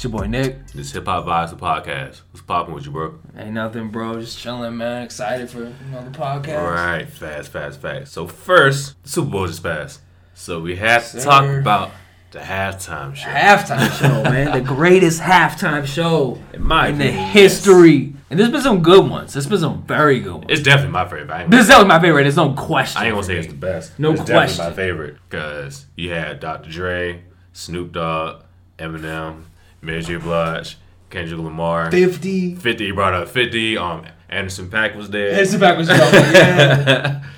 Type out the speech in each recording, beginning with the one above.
It's your boy Nick. This Hip Hop Vibes the podcast. What's popping with you, bro? Ain't nothing, bro. Just chilling, man. Excited for another podcast. All right, fast, fast, fast. So first, the Super Bowl just passed, so we have to Sir. talk about the halftime show. Halftime show, man. The greatest halftime show In my in the history. And there's been some good ones. There's been some very good ones. It's definitely my favorite. This is definitely my favorite. There's no question. I ain't gonna say it's the best. No it's question. definitely my favorite because you had Dr. Dre, Snoop Dogg, Eminem, Mary J. Blige, Kendrick Lamar. 50. 50, he brought up 50. Um, Anderson .Paak was there. It's the backwards jumping. Yeah.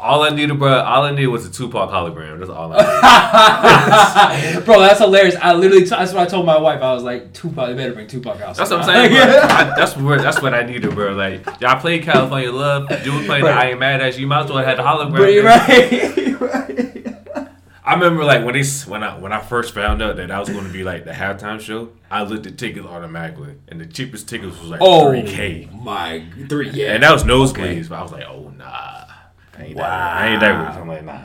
all I needed, bro, all I needed was a Tupac hologram. That's all I needed. Bro, that's hilarious. I literally, t- that's what I told my wife. I was like, Tupac, they better bring Tupac out. That's what I'm saying, bro. I, that's what that's what I needed, bro. Like y'all played California Love, you was playing Right. I Ain't Mad at You. You might as well had the hologram. Bro, you're right. right. I remember like when they when I when I first found out that I was going to be like the halftime show, I looked at tickets automatically, and the cheapest tickets was like Oh, three k, my. Three, yeah. and that was nosebleeds. But I was like, oh nah, I ain't that. I ain't that rich. I'm like nah.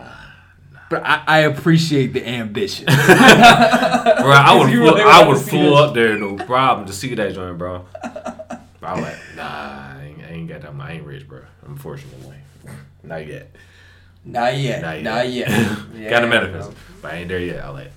But I, I appreciate the ambition. Bro, I would flew, really I would flew up there no problem to see that joint, bro. But I'm like, nah, I ain't, I ain't got that. I ain't rich, bro. Unfortunately, not yet. Not yet. Not yet. Not yet. Yeah, got a manifest, but I ain't there yet. I'll like.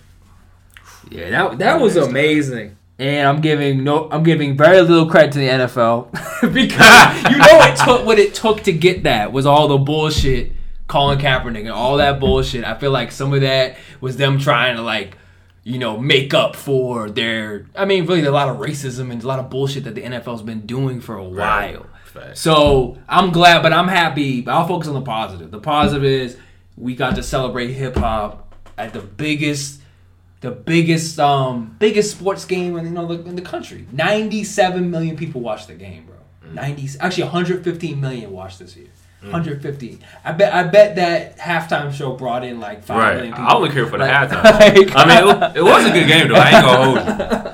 Yeah, that that was amazing. And I'm giving no, I'm giving very little credit to the NFL because you know it took what it took to get that was all the bullshit, Colin Kaepernick and all that bullshit. I feel like some of that was them trying to like, you know, make up for their. I mean, really, a lot of racism and a lot of bullshit that the NFL's been doing for a while. Facts. So I'm glad, but I'm happy. But I'll focus on the positive. The positive is we got to celebrate hip hop at the biggest, the biggest, um, biggest sports game in you know the, in the country. 97 million people watched the game, bro. Mm. 90, actually 115 million watched this year. 115. I bet. I bet that halftime show brought in like five Right. million people. I only care for the Like- halftime. like- I mean, it, it was a good game though. I ain't gonna hold you.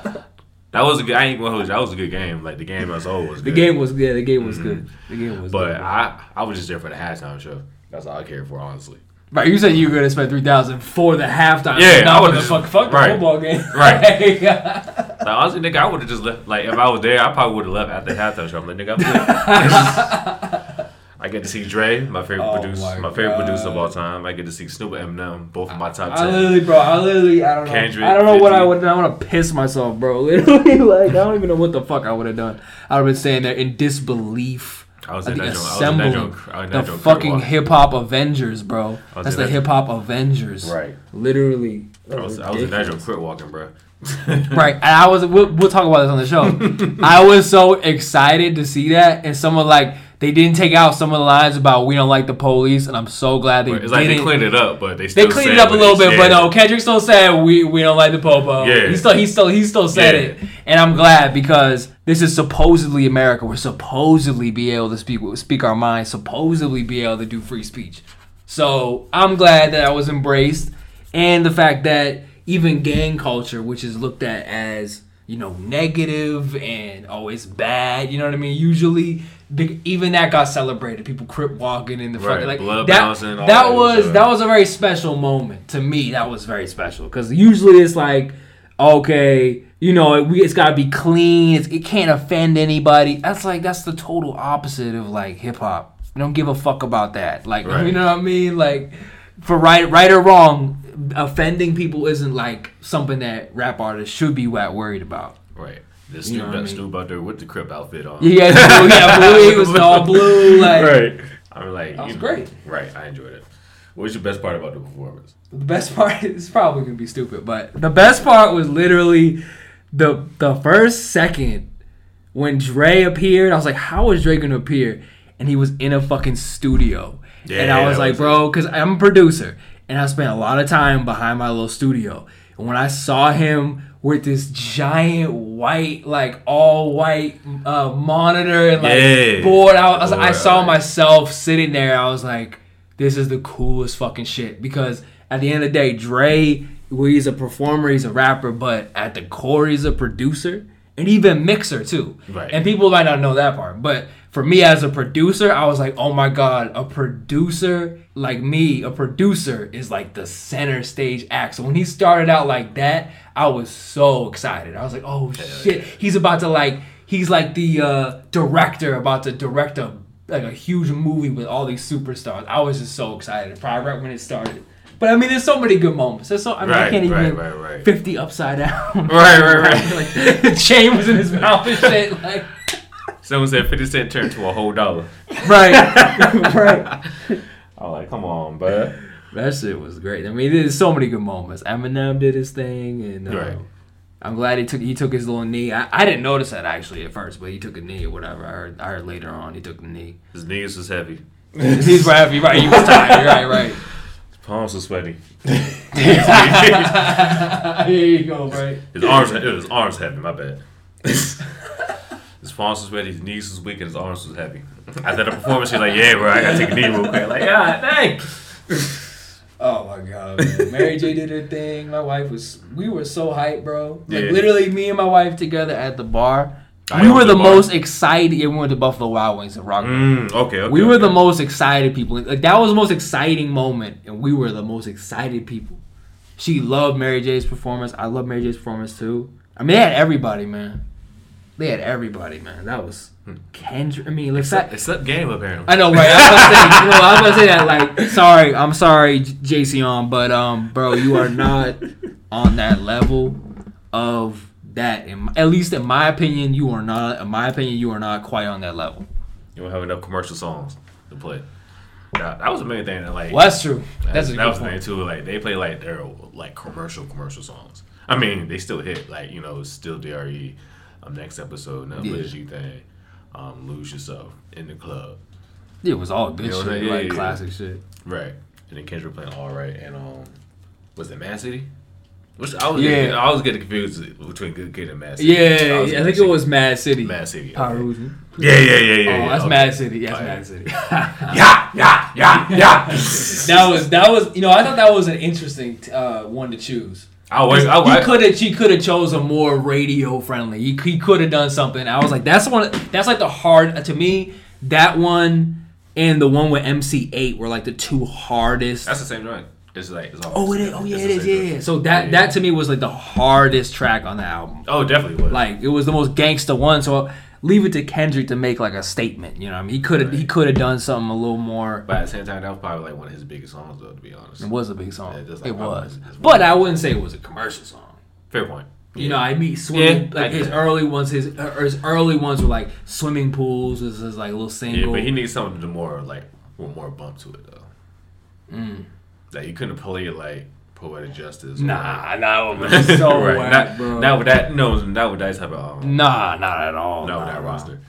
That was a good. I ain't gonna hold you. That was a good game. Like the game as whole was the game was good. The game was good. The game was. But good. I I was just there for the halftime show. That's all I cared for, honestly. Right, you said you were gonna spend three thousand for the halftime. Yeah, not I for would've the just- fuck, fuck the football game. Right. Like, honestly, nigga, I would have just left. Like if I was there, I probably would have left after the halftime show. I'm like, nigga, I'm good. I get to see Dre, my favorite Oh producer, my my, favorite producer of all time. I get to see Snoop and Eminem, both of my top I ten. literally, bro, I literally, I don't know. Kendrick, I don't know what I would. I want to piss myself, bro. Literally, like I don't even know what the fuck I would have done. I would have been standing there in disbelief. I was of in the that joint. I was in that assembling, joint. I was in the that fucking hip hop Avengers, bro. That's the that- hip hop Avengers, Right. Literally, I was, I was in that joint quit walking, bro. Right, and I was. We'll, we'll talk about this on the show. I was so excited to see that, and someone like they didn't take out some of the lines about we don't like the police, and I'm so glad they It's like they cleaned it up, but they They still cleaned said it up a little they bit, but no, Kendrick still said we we don't like the popo. Yeah. he still he still he still said Yeah. it, and I'm glad because this is supposedly America. We're supposedly be able to speak speak our minds, supposedly be able to do free speech. So I'm glad that I was embraced, and the fact that even gang culture, which is looked at as you know negative and oh, always bad, you know what I mean. Usually, big, even that got celebrated. People crip walking in the Right, fucking like blood that. that that was stuff. that was a very special moment to me. That was very special because usually it's like, okay, you know, we, it's got to be clean. It's, it can't offend anybody. That's like that's the total opposite of like hip hop. Don't give a fuck about that. Like Right. you know what I mean? Like for right right or wrong, offending people isn't like something that rap artists should be worried about. Right. This You know Snoop, what I that mean? Snoop out there with the crip outfit on. Yeah, yeah, blue. He was all blue. Like right. I'm like, That was great. Right. I enjoyed it. What was your best part about the performance? The best part is probably gonna be stupid, but the best part was literally the the first second when Dre appeared. I was like, how is Dre gonna appear? And he was in a fucking studio, yeah, and I was like, was bro, because I'm a producer, and I spent a lot of time behind my little studio. And when I saw him with this giant white, like all white uh, monitor and like Yeah. board, I, was, I saw myself sitting there. I was like, this is the coolest fucking shit because at the end of the day, Dre, well, he's a performer, he's a rapper, but at the core, he's a producer and even mixer too. Right. And people might not know that part, but for me as a producer, I was like, oh my god, a producer like me, a producer is like the center stage act. So when he started out like that, I was so excited. I was like, oh shit, he's about to like, he's like the uh, director about to direct a like a huge movie with all these superstars. I was just so excited, probably right when it started. But I mean, there's so many good moments. There's so I mean, I can't even right, right, right. fifty upside down. Right, right, right. like the chain was in his mouth and shit. Like Someone said 50 Cent turned to a whole dollar. right, right. I was like, come on, bud. That shit was great. I mean, there's so many good moments. Eminem did his thing, and uh, Right. I'm glad he took he took his little knee. I, I didn't notice that actually at first, but he took a knee or whatever. I heard I heard later on he took the knee. His knees was heavy. He's right, he's right. He was tired. Right, right. His palms was sweaty. Here you go, right. His arms, was arms heavy. My bad. his palms was sweaty. His knees was weak, and his arms was heavy. After the performance, he's like, "Yeah, bro, I gotta take a knee real quick." Like, God, dang. Oh my god, man. Mary J did her thing. My wife was we were so hyped, bro. Like Yeah. literally me and my wife together at the bar. I we were the the bar. most excited. Yeah, we went to Buffalo Wild Wings in Rockville. Mm, okay, okay. we were okay. the most excited people. Like that was the most exciting moment, and we were the most excited people. She loved Mary J's performance. I love Mary J's performance too. I mean, they had everybody, man. They had everybody, man. That was Kendrick. I mean, like that. Except game apparently. I know, right? I was about to say, you know, I was about to say that. Like, sorry, I'm sorry, J- Jayceon, but um, bro, you are not on that level of that. In, at least in my opinion, you are not. In my opinion, you are not quite on that level. You don't have enough commercial songs to play. That, that was the main thing. That like Well, that's true. that, That's a that good was the thing too. Like they play like their like commercial commercial songs. I mean, they still hit. Like you know, still Dre. Um, next episode, no Yeah. yeah. thing. Um, lose yourself in the club. It was all good You know shit, like yeah. classic shit. Right. And then Kendrick playing all right, and um, was it Man City? Which I was Yeah. getting, I was getting confused between Good Kid and Mad City. Yeah, I was I getting think it was Mad City. Mad City. okay. Power Uzi. Yeah, yeah, yeah, yeah. Oh, yeah, that's okay. Mad City. That's yeah. Mad City. Yeah, yeah, yeah, yeah. that was that was you know I thought that was an interesting uh, one to choose. I was, I, he could have he could have chose a more radio friendly. He, he could have done something. I was like, that's one. That's like the hard to me. That one and the one with MC Eiht were like the two hardest. that's the same joint. It's like, it's all oh, it is. Oh, yeah, it's it the is. same Yeah, yeah. So that Yeah, that to me was like the hardest track on the album. Oh, definitely was. Like it was the most gangsta one. So leave it to Kendrick to make like a statement. You know, what I mean, he could have he could have done something a little more. but at the same time, that was probably like one of his biggest songs, though. To be honest. It was a big song. Yeah, just like it was, is- is but. I wouldn't say it was a commercial song. Fair point. You know, I mean, swimming Yeah, like his early ones. His or his early ones were like swimming pools. This is like a little single. Yeah, but he needs something to more like with more bump to it though. Mm. Like you couldn't play it like poetic justice. Nah, nah, man, so right. whack, not, bro. not with that. No, not with that type of. Um, Nah, not at all. not with that nah. roster.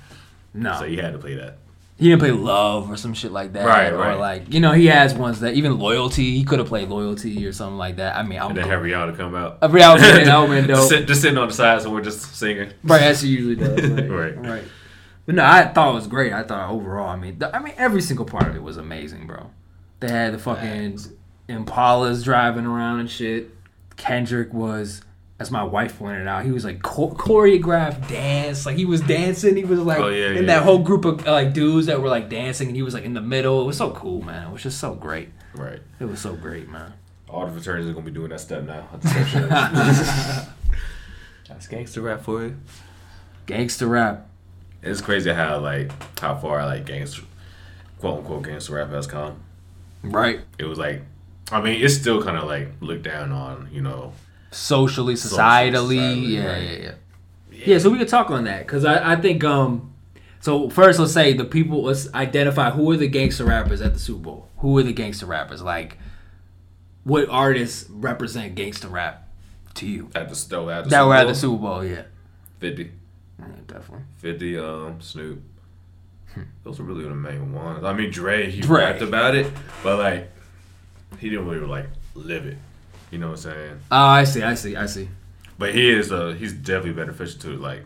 No, So you had to play that. he didn't play love or some shit like that. Right, or right. like you know, he has ones that even loyalty. He could have played loyalty or something like that. I mean, I'm And then have Rihanna come out. a reality that would been just, dope. just sitting on the side, so we're just singing. Right, as he usually does. Right. Right. right. But no, I thought it was great. I thought overall, I mean, the, I mean, every single part of it was amazing, bro. They had the fucking Facts. Impalas driving around and shit. Kendrick was, as my wife pointed out, he was like cho- choreographed dance. Like he was dancing. He was like Oh, yeah, in yeah. that whole group of like dudes that were like dancing, and he was like in the middle. It was so cool, man. It was just so great. Right. It was so great, man. All the fraternities are gonna be doing that step now. at the step shows. That's gangster rap for you. Gangster rap. It's crazy how like how far like gangster, quote unquote gangster rap has come. Right. It was like, I mean, it's still kind of like looked down on, you know. socially, Socially, societally, societally, yeah, right. yeah, yeah, yeah. So we could talk on that because I, I think um, so first let's say the people let's identify who are the gangster rappers at the Super Bowl. Who are the gangster rappers? Like, what artists represent gangster rap to you? At the stove, at the That Super were at the Super Bowl, yeah, 50, yeah definitely. 50, um, Snoop. Those are really the main ones. I mean, Dre, he Dre. rapped about it, but like, he didn't really like live it. You know what I'm saying? Oh, I see, I see, I see. But he is, uh, he's definitely beneficial to like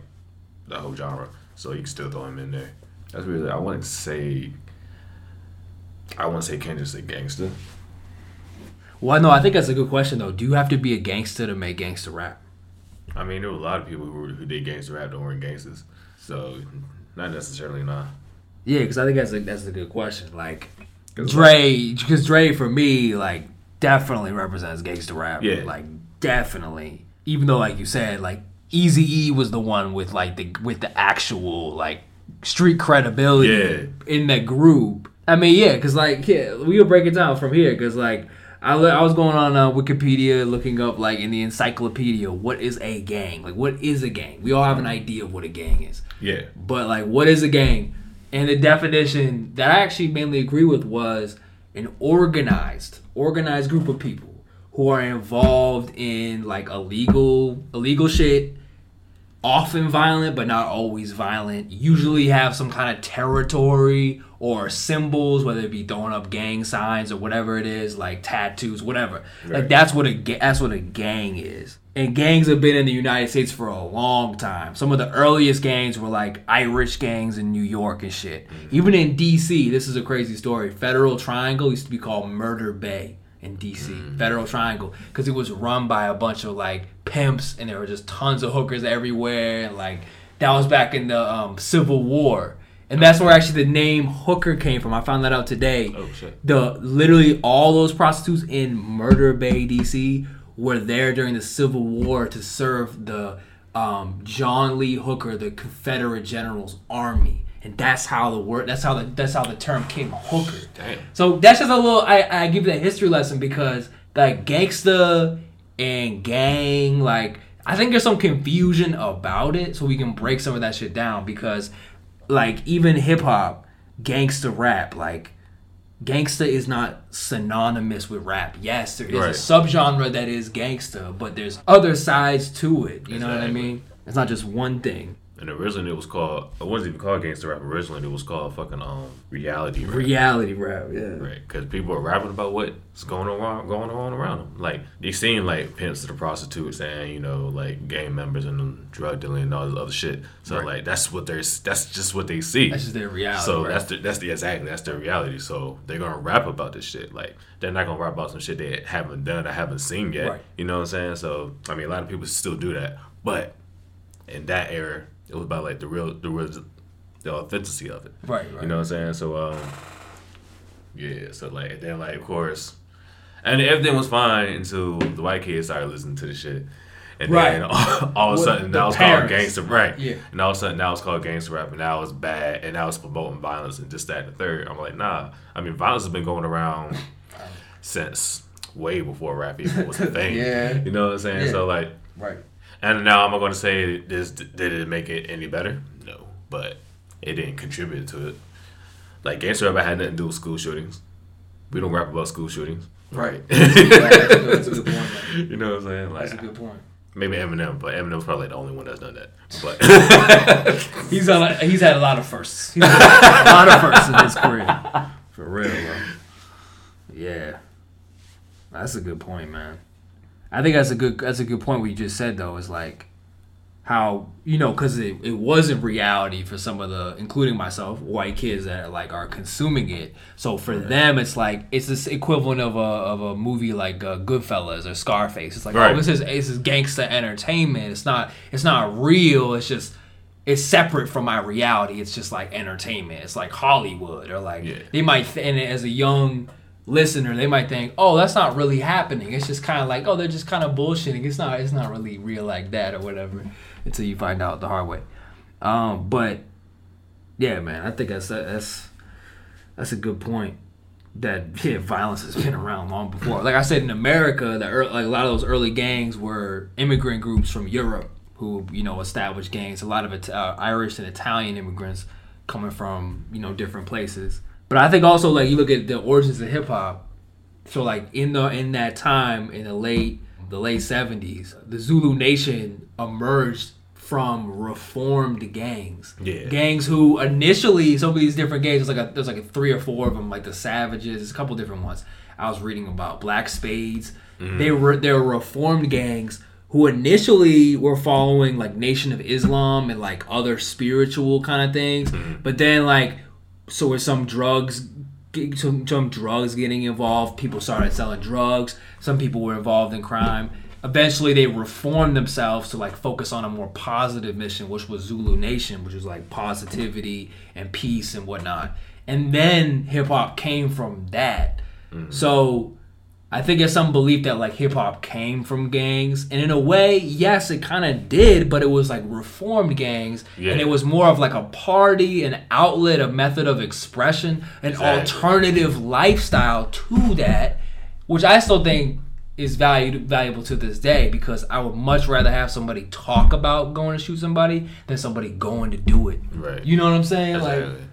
the whole genre. So you can still throw him in there. That's really, I wouldn't say, I wouldn't say Kendrick's a gangster. Well, no, I think that's a good question though. Do you have to be a gangster to make gangster rap? I mean, there were a lot of people who, who did gangster rap that weren't gangsters. So, not necessarily, nah. Yeah, because I think that's a that's a good question. Like 'Cause, Dre, because Dre for me like definitely represents gangster rap. Yeah. like definitely. Even though like you said, like Easy E was the one with like the with the actual like street credibility Yeah. in that group. I mean, yeah, because like yeah, we'll break it down from here. Because like I, li- I was going on uh, Wikipedia looking up like in the encyclopedia what is a gang? Like what is a gang? We all have an idea of what a gang is. Yeah. But like, what is a gang? And the definition that I actually mainly agree with was an organized, organized group of people who are involved in like illegal, illegal shit. Often violent, but not always violent. Usually have some kind of territory or symbols, whether it be throwing up gang signs or whatever it is, like tattoos, whatever. Like that's what a that's what a gang is. And gangs have been in the United States for a long time. Some of the earliest gangs were like Irish gangs in New York and shit. Even in DC, this is a crazy story. Federal Triangle used to be called Murder Bay in DC. Federal Triangle because it was run by a bunch of like pimps and there were just tons of hookers everywhere and like that was back in the um, Civil War. And that's where actually the name hooker came from. I found that out today Oh shit. the literally all those prostitutes in Murder Bay, DC, were there during the Civil War to serve the um, John Lee Hooker, the Confederate general's army, and that's how the word that's how the that's how the term came hooker. Damn. So that's just a little. I I give that history lesson because like gangsta and gang, like I think there's some confusion about it, so we can break some of that shit down because like even hip hop, gangsta rap, like gangsta is not synonymous with rap. Yes, there is Right. a subgenre that is gangsta, but there's other sides to it. You know what I mean? It's not just one thing. And originally it was called. It wasn't even called gangster rap. Originally it was called fucking um reality rap. Reality rap, yeah. Right, because people are rapping about what's going on going on around them. Like they seen like pimps to the prostitutes and you know like gang members and drug dealing and all this other shit. So Right. like that's what they're that's just what they see. That's just their reality. so right? that's the, that's the exactly that's their reality. So they're gonna rap about this shit. Like they're not gonna rap about some shit they haven't done or haven't seen yet. Right. You know what I'm saying? So I mean, a lot of people still do that, but in that era, it was about like the real the real the authenticity of it. right, right. You know what I'm saying? So um, yeah. So like then like of course, and everything was fine until the white kids started listening to the shit. And Right. then all, all of a sudden it's parents. called gangster right. Yeah. And all of a sudden now it's called gangster rap and now it's bad and now it's promoting violence and just that and the third. I'm like, nah. I mean violence has been going around since way before rap even was a thing. Yeah. You know what I'm saying? Yeah. So like right. And now I'm not going to say this did it make it any better? No, but it didn't contribute to it. Like gangster rap had nothing to do with school shootings. We don't rap about school shootings. Right. you that's, a good, that's a good point. Man. know what I'm saying? Like That's a good point. maybe Eminem, but Eminem's probably the only one that's done that. But He's on. A, he's had a lot of firsts. He's had a lot of firsts in his career. For real, bro. Yeah, that's a good point, man. I think that's a good. That's a good point. What you just said though is like how you know because it, it wasn't reality for some of the including myself white kids that are like are consuming it so for them it's like it's this equivalent of a of a movie like uh, goodfellas or scarface it's like Right. oh this is this is gangsta entertainment it's not it's not real it's just it's separate from my reality it's just like entertainment it's like hollywood or like Yeah. they might th- and as a young listener they might think oh that's not really happening it's just kind of like oh they're just kind of bullshitting it's not it's not really real like that or whatever until you find out the hard way um but yeah man i think that's that's that's a good point that yeah, violence has been around long before. Like I said, in America, the ear like a lot of those early gangs were immigrant groups from Europe who you know established gangs. A lot of it, uh, Irish and Italian immigrants coming from you know different places. But I think also like you look at the origins of hip hop. So like in the in that time in the late the late seventies, the Zulu Nation emerged from reformed gangs. Yeah. Gangs who initially some of these different gangs there's like a there's like a three or four of them like the Savages, a couple different ones. I was reading about Black Spades. Mm-hmm. They were they were reformed gangs who initially were following like Nation of Islam and like other spiritual kind of things, mm-hmm. but then like so with some drugs some, some drugs getting involved people started selling drugs some people were involved in crime eventually they reformed themselves to like focus on a more positive mission, which was Zulu Nation, which was like positivity and peace and whatnot. And then hip hop came from that. Mm-hmm. So I think there's some belief that like hip hop came from gangs, and in a way, yes, it kind of did, but it was like reformed gangs, Yeah. and it was more of like a party, an outlet, a method of expression, an Exactly. alternative lifestyle to that, which I still think is valued valuable to this day because I would much rather have somebody talk about going to shoot somebody than somebody going to do it. Right. You know what I'm saying? Like, Exactly.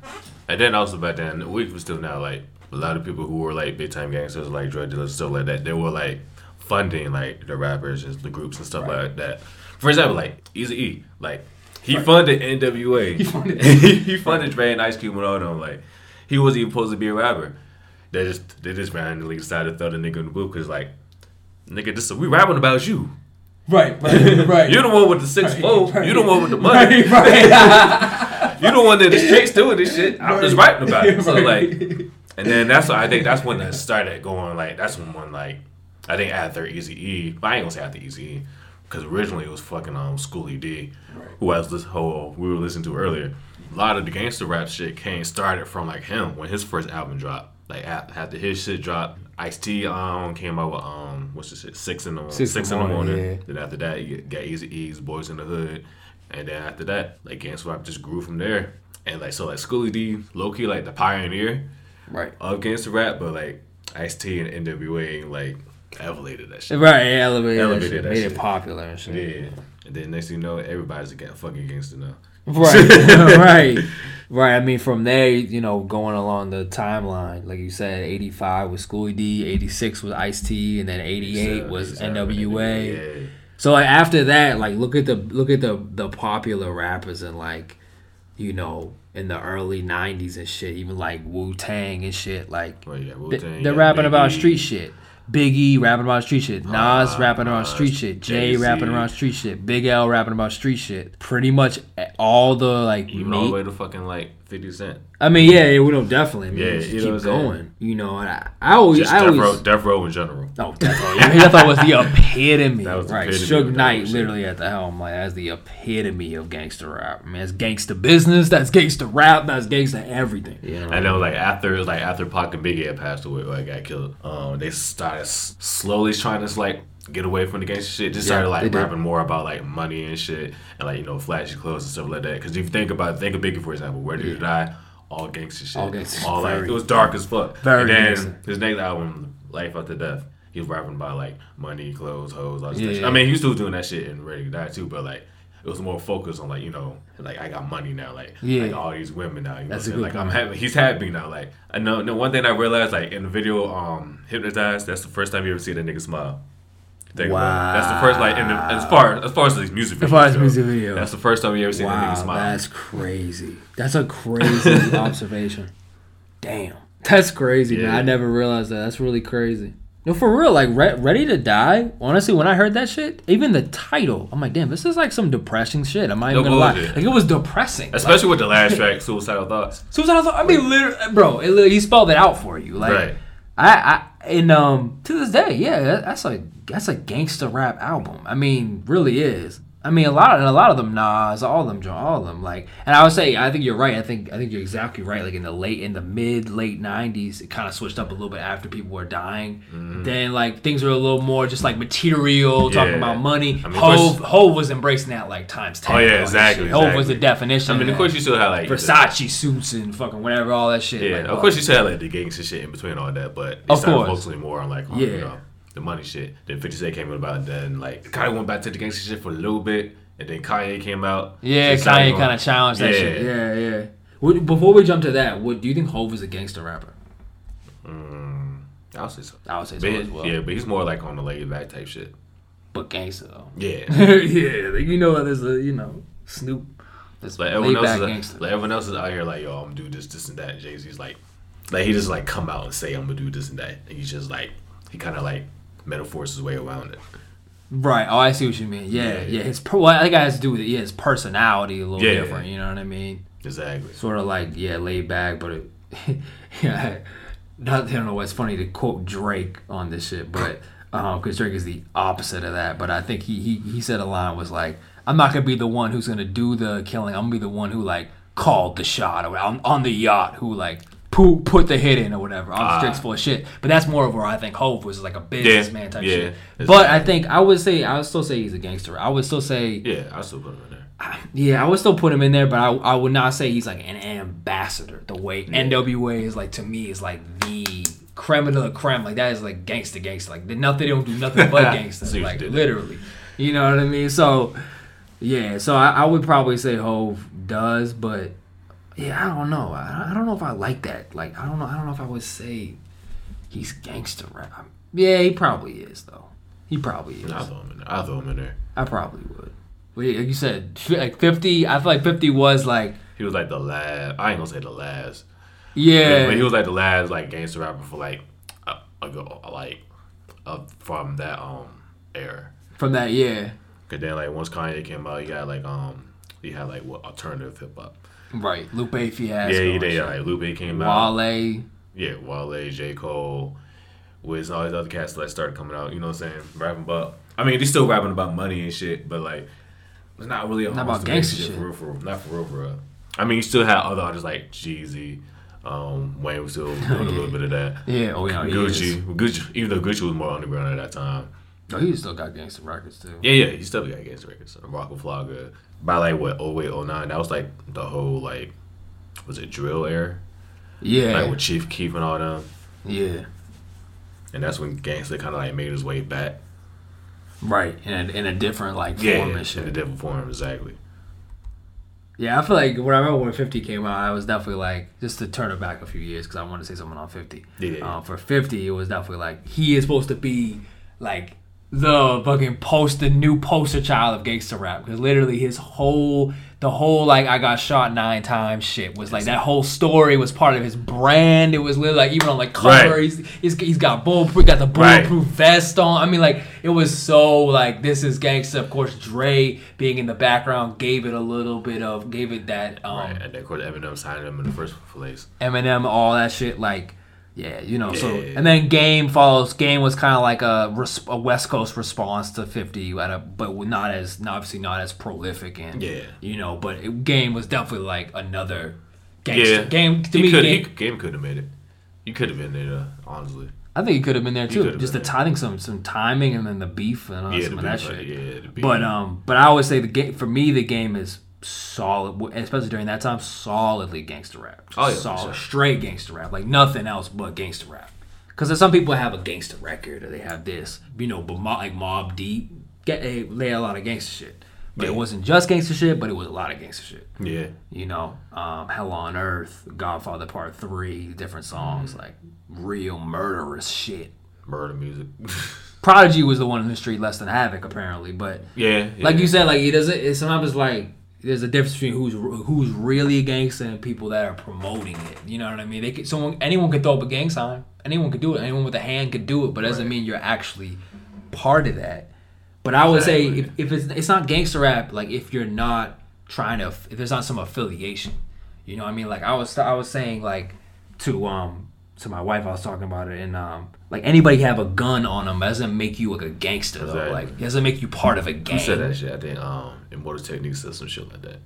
and then also back then, we were still now like a lot of people who were like big time gangsters, like drug dealers, stuff like that. They were like funding like the rappers and the groups and stuff like that. For example, like Easy E, like he funded NWA, he funded- he funded Dre and Ice Cube and all them. Like he wasn't even supposed to be a rapper. They just they just randomly decided to throw the nigga in the booth because like nigga, this we rapping about you. right, right, right. You the one with the six four. right. You the one with the money. right, right. You the one that the streets doing this shit. I'm just rapping about it. So Right. like, and then that's what I think that's when it started going like that's when one like I think after Easy E, but I ain't gonna say after Easy E, because originally it was fucking um Schoolly D, who has this whole we were listening to earlier. A lot of the gangster rap shit came started from like him when his first album dropped. Like after his shit dropped, Ice T um came out with um what's the shit six in the Six six, in the morning. yeah. Then after that, you got Eazy-E's Boys in the Hood, and then after that, like gangster rap just grew from there. And like so, like Schoolly D, low key like the pioneer right. against gangster rap, but like Ice T and NWA like elevated that shit. Right, elevated, Elevated that shit, that made shit. it popular and shit. Yeah. And then next thing you know, everybody's a fucking gangster now. Right, right, right. I mean, from there, you know, going along the timeline, like you said, eighty five was Schoolly D, eighty six was Ice T, and then eighty eight was NWA. Yeah. So like after that, like look at the look at the the popular rappers and like, you know, in the early '90s and shit, even like Wu Tang and shit, like Well, yeah, Wu-Tang, they're yeah, rapping about street shit. Biggie rapping about street shit. Nas Uh, rapping about street shit. Jay Jay-Z. rapping about street shit. Big L rapping about street shit. Pretty much all the like Even all the way to fucking like 50 Cent. I mean, yeah, yeah, we don't definitely. I mean, Yeah, you know keep going. You know, I, I always, Just I Death always, Row, Death Row in general. no, Death Row. Yeah, Death Row was the epitome. That was the right, Suge Knight literally at the helm, like that's the epitome of gangster rap. I mean, it's gangster business. That's gangster rap. That's gangster everything. Yeah, you know? And then like after like after Pac and Biggie had passed away like, got killed, um, they started slowly trying to like get away from the gangster shit. Just started Yeah, they like did. rapping more about like money and shit and like you know flashy clothes and stuff like that. Because if you think about think of Biggie for example, Where Did You Die? All gangster shit. All gangster. All like it was dark as fuck. very and then gangster. his next album, Life After Death. He was rapping about like money, clothes, hoes, all this Yeah. shit. I mean, he was still doing that shit in Ready to Die too, but like it was more focused on like you know like I got money now, like Yeah. like all these women now. You That's what a I'm good Like I'm point. happy. He's happy now. Like I know. No, one thing I realized like in the video, um, hypnotized. That's the first time you ever see that nigga smile. Think about it. That's the first like in the, as far as far as these music videos. As far as music video. That's the first time you ever seen that nigga smile. that's crazy. That's a crazy observation. Damn, that's crazy, man. I never realized that. That's really crazy. No, for real. Like, Re- Ready to Die. Honestly, when I heard that shit, even the title, I'm like, damn, this is like some depressing shit. I'm not even No gonna lie. Like, it was depressing. Like, Especially with the last track, Suicidal Thoughts. Suicidal Thoughts. I mean, literally, bro. It, he spelled it out for you. Like, Right. I, I, and um, to this day, yeah, that's a that's a gangster rap album. I mean, really is. I mean, a lot of a lot of them, Nas, all of them, all of them. Like, and I would say, I think you're right. I think I think you're exactly right. Like in the late, in the mid late '90s, it kind of switched up a little bit after people were dying. Then like things were a little more just like material, talking Mm-hmm. About money. I mean, Hove, course- Hove was embracing that like times ten. Oh, yeah, exactly, shit. Hove was the definition. I mean, of course you still had like Versace suits and fucking whatever, all that shit. Yeah, like, of course you still had like the gangster shit in between all that, but Of of course. focusing more on like on, Yeah. you know the money shit. Then 50 Cent came about, then like Kanye went back to the gangster shit for a little bit, and then Kanye came out. Yeah, Just Kanye kind of challenged that Yeah. shit. Yeah, yeah. What, before we jump to that, what do you think Hove is a gangster rapper? Mm, I'll say so. I would say so But, as well. Yeah, but he's more like on the laid back type shit. But gangster though. Yeah. yeah, like, you know, there's a you know Snoop. That's Like everyone else is gangster. like everyone else is out here like, yo, I'm gonna do this, this and that. Jay Z's like like he just like come out and say I'm gonna do this and that. And he's just like he kinda like metaphors his way around it. Right. Oh, I see what you mean. Yeah, yeah. Yeah. His per- well, I think it has to do with yeah, his personality a little Yeah. different. You know what I mean? Exactly. Sort of like yeah, laid back, but it, yeah. Not, I don't know what's funny to quote Drake on this shit, but uh, because Drake is the opposite of that. But I think he he he said a line was like, "I'm not gonna be the one who's gonna do the killing. I'm gonna be the one who like called the shot or on, on the yacht who like." Who put the hit in or whatever? All Drake's ah. full of shit, but that's more of where I think Hove was like a businessman type yeah, shit. But I think I would say I would still say he's a gangster. I would still say Yeah, I still put him in there. yeah, I would still put him in there, but I, I would not say he's like an ambassador. The way NWA is like to me is like the creme de la creme. Like that is like gangster gangster. Like they nothing they don't do nothing but gangster. You like literally. You know what I mean? So yeah, so I, I would probably say Hove does, but yeah, I don't know. I, I don't know if I like that. Like I don't know. I don't know if I would say he's gangster rap. Yeah, he probably is though. He probably is. I'll throw him in there. I'll throw him in there. I probably would. Well, yeah, like you said, like fifty. I feel like fifty was like He was like the last. I ain't gonna say the last. yeah, But he was like the last like gangster rapper for like a, a, go- like uh, from that um era. from that yeah, Cause then like once Kanye came out, he got like um he had like what alternative hip hop. Right. Lupe Fiasco. Yeah, he and did. shit. Like Lupe came out. Wale. Yeah, Wale, J Cole, Wiz, and all these other cats that started coming out. You know what I'm saying? Rapping about. I mean, they still rapping about money and shit, but like it's not really a Not whole about gangster shit. For real, for real. Not for real, for real. I mean, you still have other artists like Jeezy. Um, Wayne was still doing a little bit of that. Yeah, oh yeah, Gucci. Gucci, even though Gucci was more underground at that time. Oh, he still got gangster records too. Yeah, yeah, he still got gangster records. Waka Flocka. By like what 08, 09, that was like the whole like was it drill era? Yeah, Like with Chief Keef and all them. yeah, And that's when gangster kinda like made his way back. right. In a, in a different like form Yeah, and in a different form, exactly. Yeah, I feel like when I remember when Fifty came out, I was definitely like just to turn it back a few years because I wanted to say something on Fifty. Yeah. Uh, for Fifty, it was definitely like he is supposed to be like the fucking post the new poster child of gangster rap because literally his whole the whole like I got shot nine times shit was like that whole story was part of his brand. It was literally like even on like cover Right. he's, he's he's got bulletproof got the Right. bulletproof vest on. I mean like it was so like this is gangster. Of course Dre being in the background gave it a little bit of gave it that um right. And then of course Eminem signed him in the first place. Eminem, all that shit. Like, yeah, you know. So and then Game follows. Game was kind of like a, res- a West Coast response to Fifty, at a, but not as not- obviously not as prolific and Yeah. you know. But it, Game was definitely like another gangster. Yeah. Game to he me. could Game, he game could have made it. He could have been there, honestly. I think he could have been there too. Just the there. timing, some some timing, and then the beef and uh, Yeah, some of that shit. yeah, the beef. But um, but I always say the game for me, the game is solid, especially during that time, solidly gangster rap. Oh, yeah, solid, sure. straight gangster rap, like nothing else but gangster rap. Because some people have a gangster record or they have this, you know, but Mo- like Mobb Deep, get they, they had a lot of gangster shit. But it wasn't just gangster shit, but it was a lot of gangster shit. Yeah. You know, um, Hell on Earth, Godfather Part Three, different songs Mm-hmm. like real murderous shit. Murder music. Prodigy was the one in the street less than Havoc apparently, but yeah, yeah. like you said, like it doesn't. It, sometimes it's like there's a difference between who's who's really a gangster and people that are promoting it. You know what I mean? They could, someone anyone could throw up a gang sign. Anyone could do it. Anyone with a hand could do it, but it doesn't Right. mean you're actually part of that. But I would say if, if it's it's not gangster rap, like if you're not trying to, if there's not some affiliation, you know what I mean? Like I was I was saying like to um to my wife, I was talking about it, and um like anybody have a gun on them doesn't make you like a gangster though. Exactly. Like it doesn't make you part of a gang. Who said that shit? I think um, Immortal Technique said some shit like that.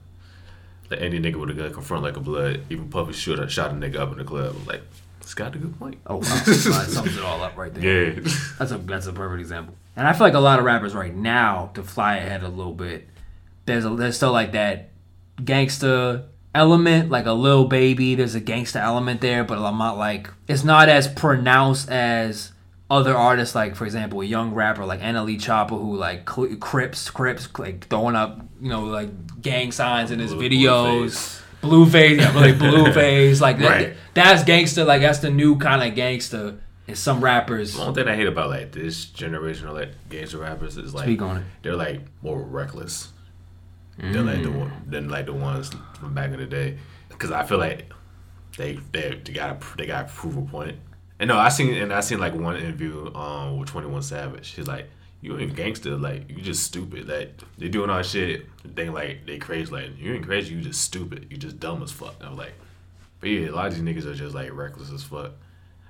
Like any nigga with a gun confront like a blood, even Puffy should have shot a nigga up in the club. I'm like, this got a good point. Oh wow, that sums it all up right there. Yeah. That's a that's a perfect example. And I feel like a lot of rappers right now, to fly ahead a little bit, there's a there's still like that gangsta element, like a little baby. There's a gangsta element there, but I'm not like it's not as pronounced as other artists. Like for example, a young rapper like NLE Choppa who like cl- Crips Crips like throwing up you know like gang signs in his Blue- videos. Blueface, yeah, like Blueface, like that, Right. that's gangster. Like that's the new kind of gangster. And some rappers, The only thing I hate about like this generation of like gangster rappers is like Speak on it. they're like more reckless than like the one, than like the ones from back in the day. Because I feel like they they they got they got to prove a point. And no, I seen and I seen like one interview um with Twenty One Savage. He's like, "You ain't gangster, like you just stupid. Like they doing all shit. They like they crazy. Like you ain't crazy. You just stupid. You just dumb as fuck." I was like, but yeah, a lot of these niggas are just like reckless as fuck.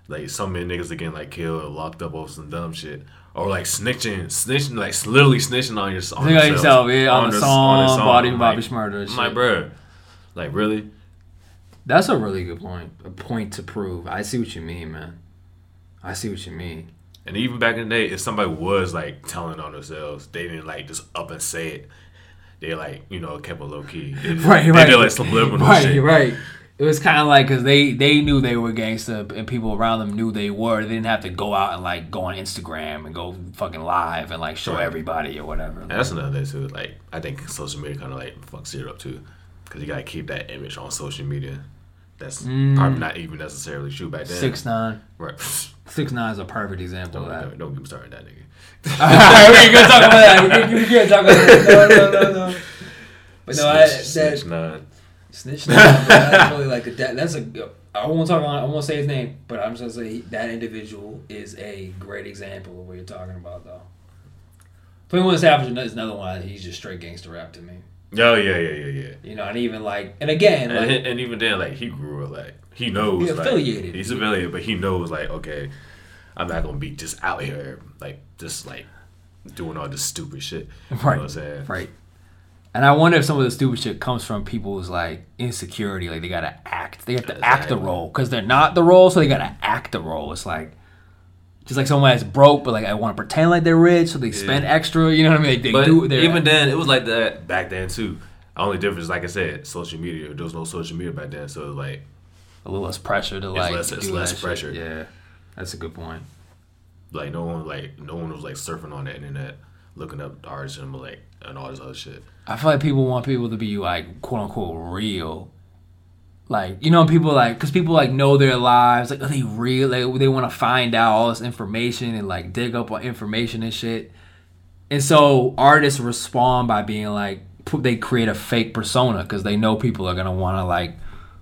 like so many niggas are getting like killed or locked up over some dumb shit. Or like snitching, snitching, like literally snitching on your on Think of themselves, yourself, yeah, on, the their- song, their Body I'm Bobby like, Shmurda. I'm like, like really? That's a really good point. A point to prove. I see what you mean, man. I see what you mean. And even back in the day, if somebody was like telling on themselves, they didn't like just up and say it. They like you know kept a low key. They, Right, they right. did like subliminal right, shit. right. It was kind of like because they they knew they were gangster and people around them knew they were. They didn't have to go out and like go on Instagram and go fucking live and like show Right. everybody or whatever. And that's another thing too. Like I think social media kind of like fucks it up too, because you gotta keep that image on social media. That's probably not even necessarily true back then. Mm. Six nine. Right. Six nine is a perfect example Don't, of that. don't, don't get me started that nigga. Alright, we can talk about that. We can, we can talk about that. No, no, no, no. But no, I, Snitch, that snitch nine. Snitch. That's really like a, that. That's a. I won't talk on. I won't say his name, but I'm just gonna say that individual is a great example of what you're talking about, though. Twenty One Savage is another one. He's just straight gangster rap to me. Oh yeah, yeah, yeah, yeah. You know, and even like, and again, And, like, and even then, like he grew up, like he knows, He's like, affiliated. he's affiliated, but he knows, like, okay, I'm not gonna be just out here, like, just like doing all this stupid shit. You know Right. what I'm saying? right. And I wonder if some of the stupid shit comes from people's like insecurity, like they gotta act, they have to act the role because they're not the role, so they gotta act the role. It's like. Just like someone that's broke, but like I want to pretend like they're rich, so they spend extra. You know what I mean? They, they But do. even then, it was like that back then too. Only difference, like I said, social media. There was no social media back then, so it was like a little less pressure to like. less- it's do less that shit. pressure. Yeah, that's a good point. like no one like no one was like surfing on the internet looking up artists and like and all this other shit. I feel like people want people to be like quote unquote real. Like you know, people like because people like know their lives. Like are they real? Like they want to find out all this information and like dig up on information and shit. And so artists respond by being like they create a fake persona because they know people are gonna want to like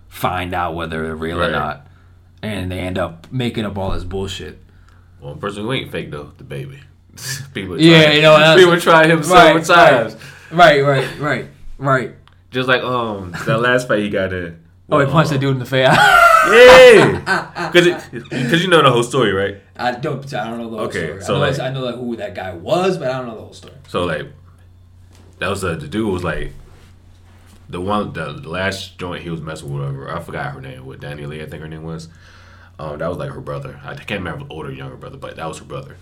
find out whether they're real or not, and they end up making up all this bullshit. One person who ain't fake though, DaBaby. people Yeah, try, you know, people try him several times. Right, right, right, right. Just like um that last fight he got in. Oh, he punched um, the dude in the face. Yeah, because because you know the whole story, right? I don't. I don't know the whole Okay, story. so, I, know, like- I know like who that guy was, but I don't know the whole story. So like, that was the the dude was like, the one the, last joint he was messing with. Whatever, I forgot her name. What DaniLeigh, I think her name was. Um, that was like her brother. I can't remember if it was older younger brother, but that was her brother.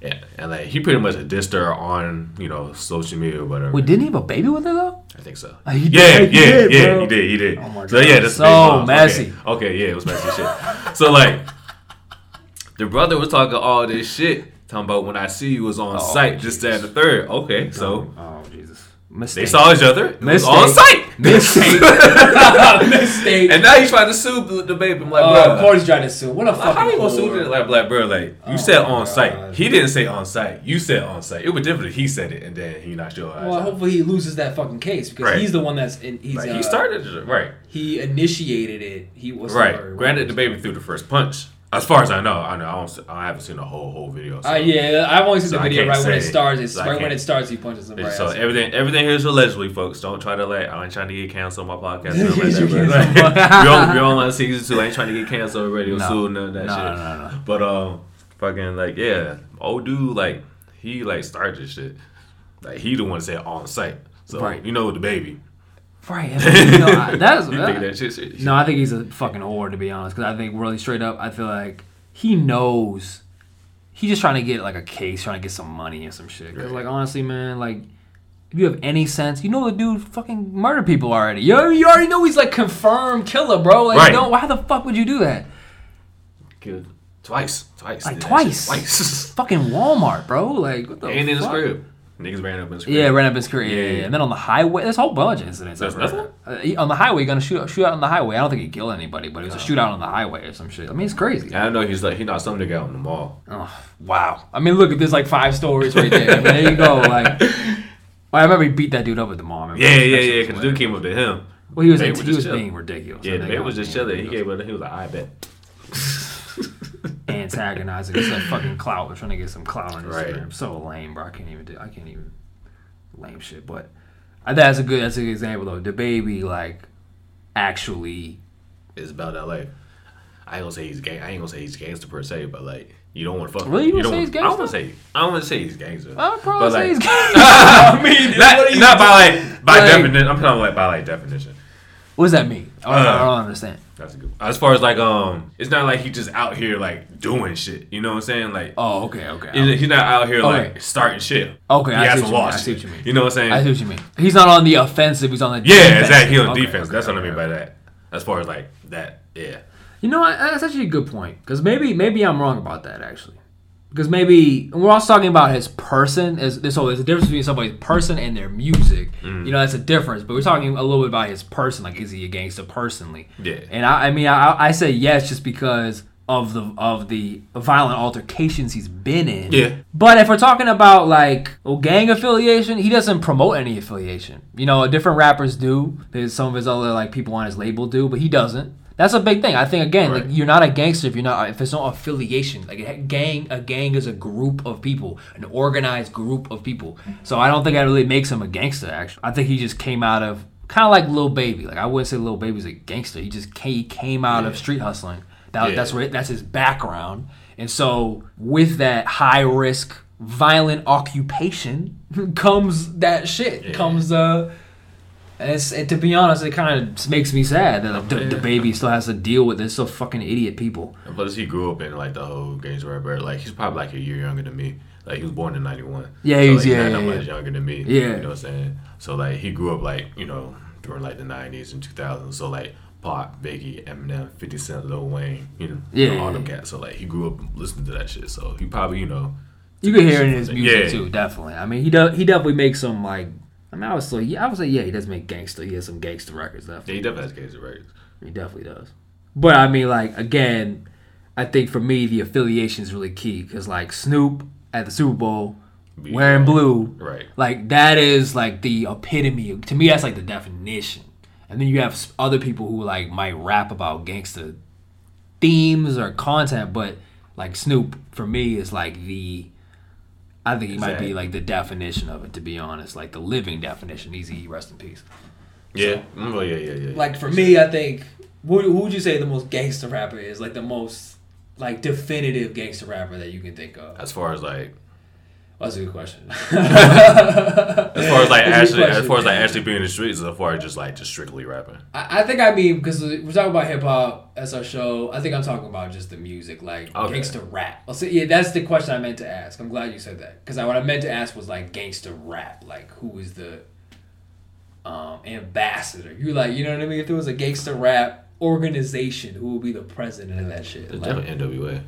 Yeah, and like he pretty much dissed her on you know social media or whatever. Wait, didn't he have a baby with her though? I think so. Uh, he yeah, did, he yeah, did, yeah, bro. he did, he did. Oh my god. so yeah, that's So messy. Okay. okay, yeah, it was messy shit. So like, the brother was talking all this shit, talking about when I see you was on Oh, site, this, that, and the third. Okay, so Oh Jesus! they saw each other. It was Mistake. on site. Mistake. Mistake. and now he's trying to sue the, DaBaby. I'm like, Oh, bro. of course, he's trying to sue. What a fucking. How you gonna sue whore. Like, like, bro, like you Oh said my on site. He didn't say on site. You said on site. It was different. if He said it, and then he not sure. Well, hopefully he loses that fucking case because Right. he's the one that's in. He's like, uh, he started it, right. He initiated it. He was Right. Granted, DaBaby threw the first punch. As far as I know, I know I don't. I haven't seen the whole whole video. So, Uh, yeah, I've only seen So the video right when it starts. It's So right when it starts. He punches him right. so everything everything here is allegedly, folks. Don't try to like. I ain't trying to get canceled on my podcast. Like that. Like, we on we on like season two. I ain't trying to get canceled already or No. sued none of that No, shit. no, no, no. But um, fucking like yeah, old dude like he like started this shit. Like he the one that said on site. So Right. you know DaBaby. Right. I mean, you know, I- that's You that shit serious? No, I think he's a fucking whore to be honest. Because I think really straight up, I feel like he knows he's just trying to get like a case, trying to get some money and some shit. Because Right. like honestly, man, like if you have any sense, you know the dude fucking murdered people already. You you already know he's like confirmed killer, bro. Like Right. no, why the fuck would you do that? Killed twice, twice, Like that twice, Twice. fucking Walmart, bro. Like what the and in his fuck? crib. Niggas ran up in his crib. Yeah, ran up his career. Yeah, yeah, Yeah. And then on the highway, there's a whole bunch of incidents. There's nothing? Uh, on the highway, gonna shoot shoot out on the highway. I don't think he killed anybody, but it was a shootout on the highway or some shit. I mean, it's crazy. I don't know he's like he not some nigga out in the mall. Oh, wow. I mean, look, there's like five stories right there. I mean, there you go. Like, I remember he beat that dude up at the mall. Yeah, yeah, yeah. Because the dude came up to him. Well, he was, he was being ridiculous. Yeah, I the think baby I was just chilling. He gave it. He was like, I bet. antagonizing. It's that fucking clout. We're trying to get some clout on Right. Instagram. So lame, bro. I can't even do. I can't even lame shit. But I, that's a good. That's a good example though. DaBaby like actually. is about LA. I ain't gonna say he's gang. I ain't gonna say he's gangster per se, but like you don't want to fuck. Really? You you don't. say he's gangster. I don't want to say. I don't want to say he's gangster. I'll probably But, say like- he's gay. I mean, not, what are you not by like by Like- definition. I'm talking like by like definition. What does that mean? I don't, I Uh, don't understand. That's a good. As far as like um, it's not like he just out here like doing shit. You know what I'm saying? Like Oh, okay, okay. he's he's not out here Okay. like starting shit. Okay, he I see hasn't what you mean. lost I see what you mean. You know what I'm saying? I see what you mean. He's not on the offensive. He's on the yeah, defensive. exactly. He on Okay, defense. okay, That's what I mean by that. As far as like that, yeah. You know, what? that's actually a good point because maybe maybe I'm wrong about that actually. Because maybe and we're also talking about his person. Is so there's a difference between somebody's person and their music. Mm. You know, that's a difference. But we're talking a little bit about his person. Like, is he a gangster personally? Yeah. And I, I mean, I, I say yes just because of the of the violent altercations he's been in. Yeah. But if we're talking about like well, gang affiliation, he doesn't promote any affiliation. You know, different rappers do. There's some of his other like people on his label do, but he doesn't. That's a big thing. I think again, Right. like you're not a gangster if you're not if it's no affiliation. Like a gang, a gang is a group of people, an organized group of people. So I don't think that really makes him a gangster. Actually, I think he just came out of kind of like Lil Baby. Like I wouldn't say Lil Baby's a gangster. He just came, he came out of street hustling. That, Yeah. That's where that's his background. And so with that high risk violent occupation comes that shit. Yeah. Comes uh and, it's, and to be honest, it kind of makes me sad that the, the baby still has to deal with this so fucking idiot people. And plus, he grew up in like the whole gangster rapper. Like he's probably like a year younger than me. Like he was born in '91. Yeah, so, he's- like, yeah, not yeah, that yeah. younger than me. Yeah. you know what I'm saying. So like he grew up like you know during like the '90s and 2000s. So like Pop, Biggie, Eminem, 50 Cent, Lil Wayne, you know, Yeah, all them cats. So like he grew up listening to that shit. So he probably you know You can hear it in his Yeah. music too, definitely. I mean, he does. He definitely makes some like. I mean, I would say, yeah, I would say, yeah, he does make gangster. He has some gangster records, definitely. yeah, he definitely has gangster records. He definitely does. But I mean, like again, I think for me the affiliation is really key because like Snoop at the Super Bowl Be- wearing blue, Right. like that is like the epitome. Of, to me, that's like the definition. And then you have other people who like might rap about gangster themes or content, but like Snoop for me is like the. I think he might be like the definition of it, to be honest, like the living definition. Eazy, rest in peace. Yeah. Mm, well, yeah. Yeah. Yeah. Like for me, I think who, who would you say the most gangster rapper is? Like the most like definitive gangster rapper that you can think of. As far as like, That's a good question. as far as like That's actually, as far as like actually being in the streets, as far as just like just strictly rapping. I, I think I mean because we're talking about hip hop as our show. I think I'm talking about just the music, like Okay. gangster rap. I'll say, yeah, that's the question I meant to ask. I'm glad you said that because what I meant to ask was like gangster rap, like who is the um, ambassador? You like, you know what I mean? If there was a gangster rap organization, who would be the president of that shit? It's Like, definitely NWA.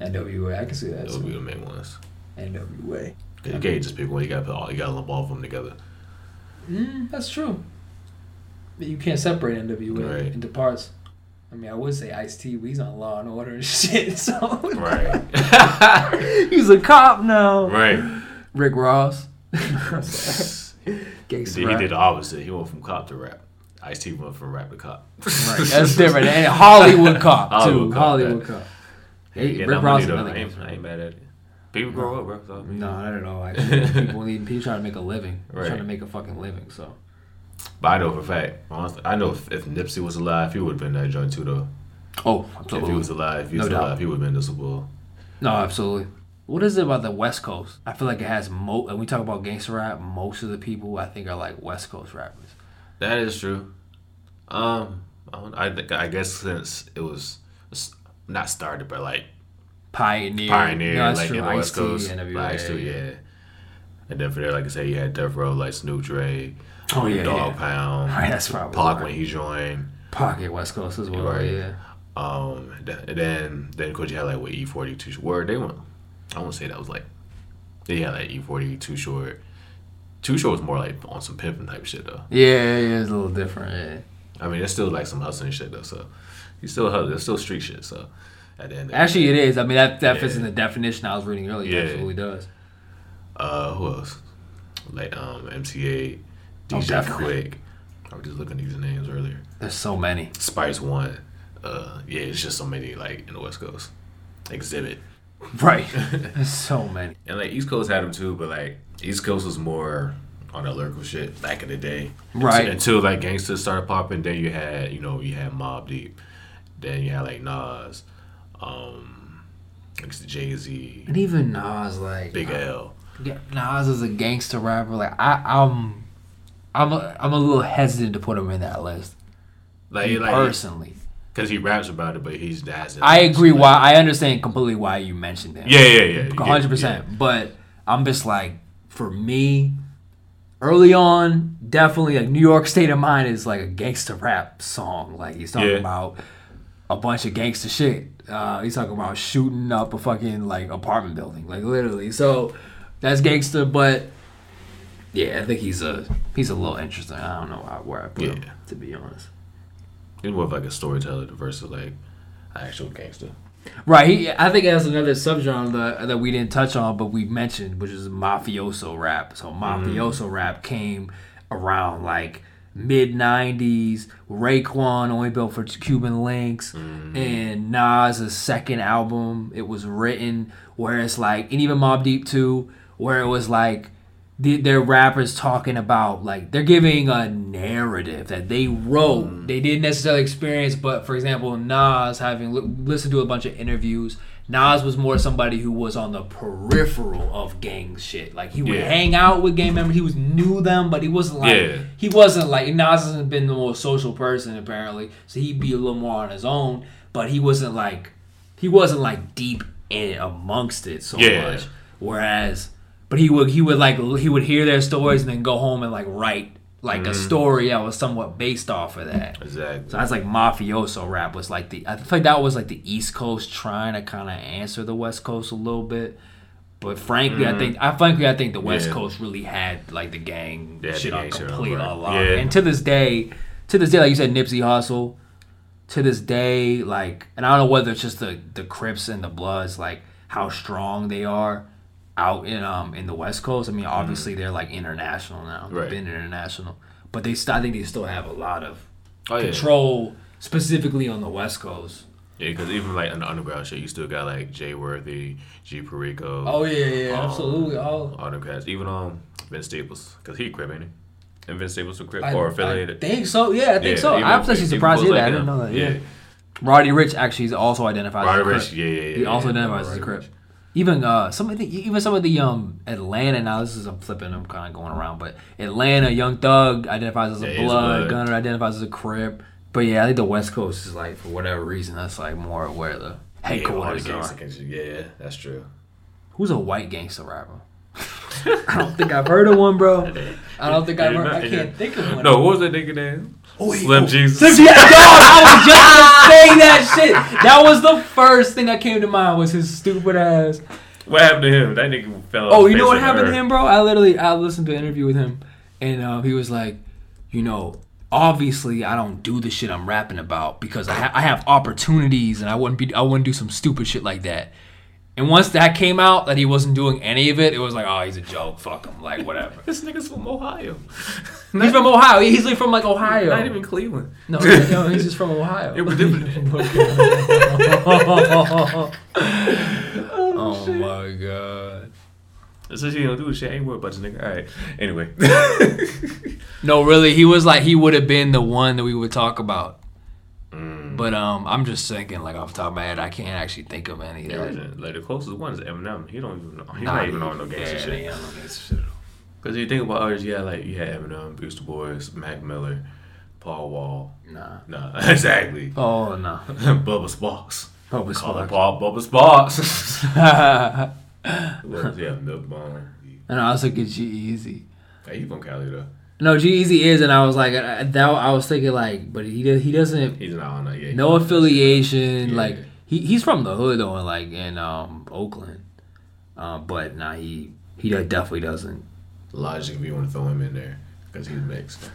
NWA, I can see that. Those would be the main ones. NWA. You can't just pick one. You gotta put all. You gotta lump all of them together. Mm, that's true. You can't separate NWA Right. into parts. I mean, I would say Ice T. He's on Law and Order and shit. So Right. he's a cop now. right. Rick Ross. He Gangsta did, he did the opposite. He went from cop to rap. Ice T went from rap to cop. Right, that's different. And Hollywood cop too. Hollywood Hollywood cop, cop. Hey, Yeah, Rick Ross another I ain't. I ain't mad at it. People grow up, bro. So, I mean, No, I don't know. Actually, people need people trying to make a living. They're Trying to make a fucking living. So But I know for a fact. Honestly, I know if, if Nipsey was alive, he would have been that joint too, though. oh, If absolutely. he was alive, if he was No doubt. alive, he would have been the Super Bowl. No, absolutely. What is it about the West Coast? I feel like it has mo. When we talk about gangster rap, most of the people I think are like West Coast rappers. That is true. Um, I, don't, I think I guess since it was not started, but like Pioneer, pioneer, No, like true. in the West Coast, NWA, yeah. And then for there, like I said, you had Death Row, like Snoop Dre, Oh, yeah, Dog yeah. Pound, Right, that's probably Pac right. when he joined. Pocket West Coast as well. Right. Yeah. Um, and then then of course you had like what E forty two where they went. I won't say that was like they had like E forty two short. Too short was more like on some pimping type shit though. Yeah, yeah, it's a little different. Yeah. I mean, it's still like some hustling shit though. So you still hustle. It's still street shit. So at the end, the Actually, day, it is. I mean, that that fits in the definition I was reading earlier. Yeah. It absolutely does. uh, who else? Like um, Oh, DJ definitely. Quik. I was just looking at these names earlier. There's so many. Spice One. Uh, yeah, it's just so many like in the West Coast. Xzibit. Right. There's so many. And like East Coast had them too, but like East Coast was more on that lyrical shit back in the day. Right. Until, until like gangsters started popping, then you had you know you had Mobb Deep, Then you had like Nas, um, like Jay Z, And even Nas, like Big I- L. Yeah, Nas is a gangster rapper. Like I, I'm, I'm, a, I'm a little hesitant to put him in that list Like, like, personally. because he raps about it, but he's hasn't. I agree. like- Why I understand completely why you mentioned him. Yeah, yeah, yeah. yeah, hundred percent. But I'm just like, for me, early on, definitely like New York State of Mind is like a gangster rap song. Like he's talking Yeah. about a bunch of gangster shit. Uh, he's talking about shooting up a fucking like apartment building, like literally. So that's gangster. But yeah, I think he's a he's a little interesting. I don't know how, where I put him to be honest. He's more of like a storyteller versus like an actual gangster. Right. He, I think that's another subgenre that, that we didn't touch on, but we mentioned, which is mafioso rap. So mafioso rap came around like mid '90s. Raekwon only built for Cuban Linx, mm-hmm. and Nas' second album. It was written where it's like, and even Mobb Deep too, where it was like the, their rappers talking about like they're giving a narrative that they wrote mm-hmm. they didn't necessarily experience but for example nas having li- listened to a bunch of interviews nas was more somebody who was on the peripheral of gang shit like he would Yeah. hang out with gang members he was knew them but he wasn't like Yeah. he wasn't like nas hasn't been the most social person apparently so he'd be a little more on his own but he wasn't like he wasn't like deep in amongst it so Yeah. much whereas but he would he would like he would hear their stories and then go home and like write like Mm-hmm. a story that was somewhat based off of that. Exactly. So that's like mafioso rap was like the I feel like that was like the East Coast trying to kind of answer the West Coast a little bit. But frankly, I think I frankly I think the West Mm-hmm. Yeah. Coast really had like the gang Yeah, shit on on complete right. on lock. Yeah. And to this day, to this day, like you said, Nipsey Hussle. To this day, like, and I don't know whether it's just the the Crips and the Bloods, like how strong they are out in um in the West Coast. I mean, obviously they're like international now. They've Mm-hmm. Right. been international, but they st- I think they still have a lot of Oh yeah. control specifically on the West Coast. Yeah, because even like in the underground shit, you still got like Jay Worthy, G Perico. Oh yeah, yeah, Um, absolutely. All all them cats. Even um Vince Staples, because he Crip, ain't he? And Vince Staples a Crip I, or I affiliated. think so. Yeah, I think Yeah, so. even- I'm actually surprised hear. I didn't know that. Yeah. Roddy Ricch actually is also identified. Roddy as a Ricch, yeah, yeah, yeah. He also yeah, identifies as a Roddy Crip. Ricch. Even uh, some of the even some of the um Atlanta now this is I'm flipping I'm kind of going around but Atlanta Young Thug identifies as a Yeah, blood, blood. Gunna identifies as a Crip but yeah I think the West Coast is like for whatever reason that's like more where the Yeah, headquarters gangsta are. Yeah, that's true. Who's a white gangster rapper? I don't think I've heard of one, bro. I don't think I've Yeah, heard. I can't think of one. No, what was that nigga name? Oh, wait, Slim oh, Jesus. Slim Jesus. Dog, I was just gonna that shit. That was the first thing that came to mind was his stupid ass. What happened to him? That nigga fell. Oh, you know what happened to him, bro? I literally I listened to an interview with him, and uh, he was like, you know, obviously I don't do the shit I'm rapping about because I, ha- I have opportunities, and I wouldn't be I wouldn't do some stupid shit like that. And once that came out that he wasn't doing any of it, it was like, oh, he's a joke. Fuck him. Like whatever. This nigga's from Ohio. he's from Ohio. He's like from like Ohio. Not even Cleveland. No, no, he's just from Ohio. It was different. oh, oh my god. That's what you don't do. Shit, I ain't worried about this nigga. All right. Anyway. No, really, he was like he would have been the one that we would talk about. But um, I'm just thinking like off the top of my head, I can't actually think of any. Yeah, that- like the closest one is Eminem. He don't even know. He's Nah, not even on no gangster yeah, shit. they ain't no gangster shit. Because you think about others, yeah, like you had Eminem, Beastie Boys, Mac Miller, Paul Wall. Nah. Nah, exactly. Oh no. Bubba Sparxxx. Bubba Call him Sparxxx. Paul Bubba Sparxxx. and yeah, Milk Bone. I also get G-Eazy. Hey, you from Cali though? No, G-Eazy is, and I was like, I, that, I was thinking like, but he does, he doesn't, He's not on that no affiliation. Yeah. Like he, he's from the hood though, like in um Oakland. Um, but nah, he he definitely doesn't. Logic if you want to throw him in there because he's mixed.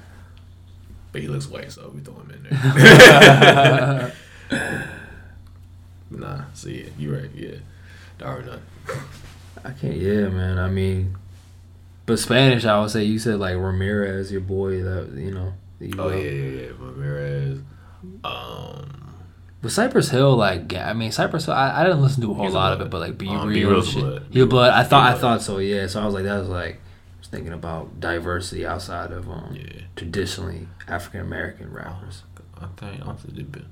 But he looks white, so we throw him in there. nah, so yeah, you're right. Yeah, Darwin none. I can't. Yeah, man. I mean, but Spanish, I would say you said like Ramirez, your boy. That you know. that you Oh yeah, yeah, yeah. Ramirez. Um, But Cypress Hill, like, I mean, Cypress Hill. I, I didn't listen to a whole lot of it, but like, Be Um, B-Real, Real's shit. blood. Be Blood. I thought, I thought so. Yeah. So I was like, that was like, I was thinking about diversity outside of um yeah. traditionally African American rappers. I think Big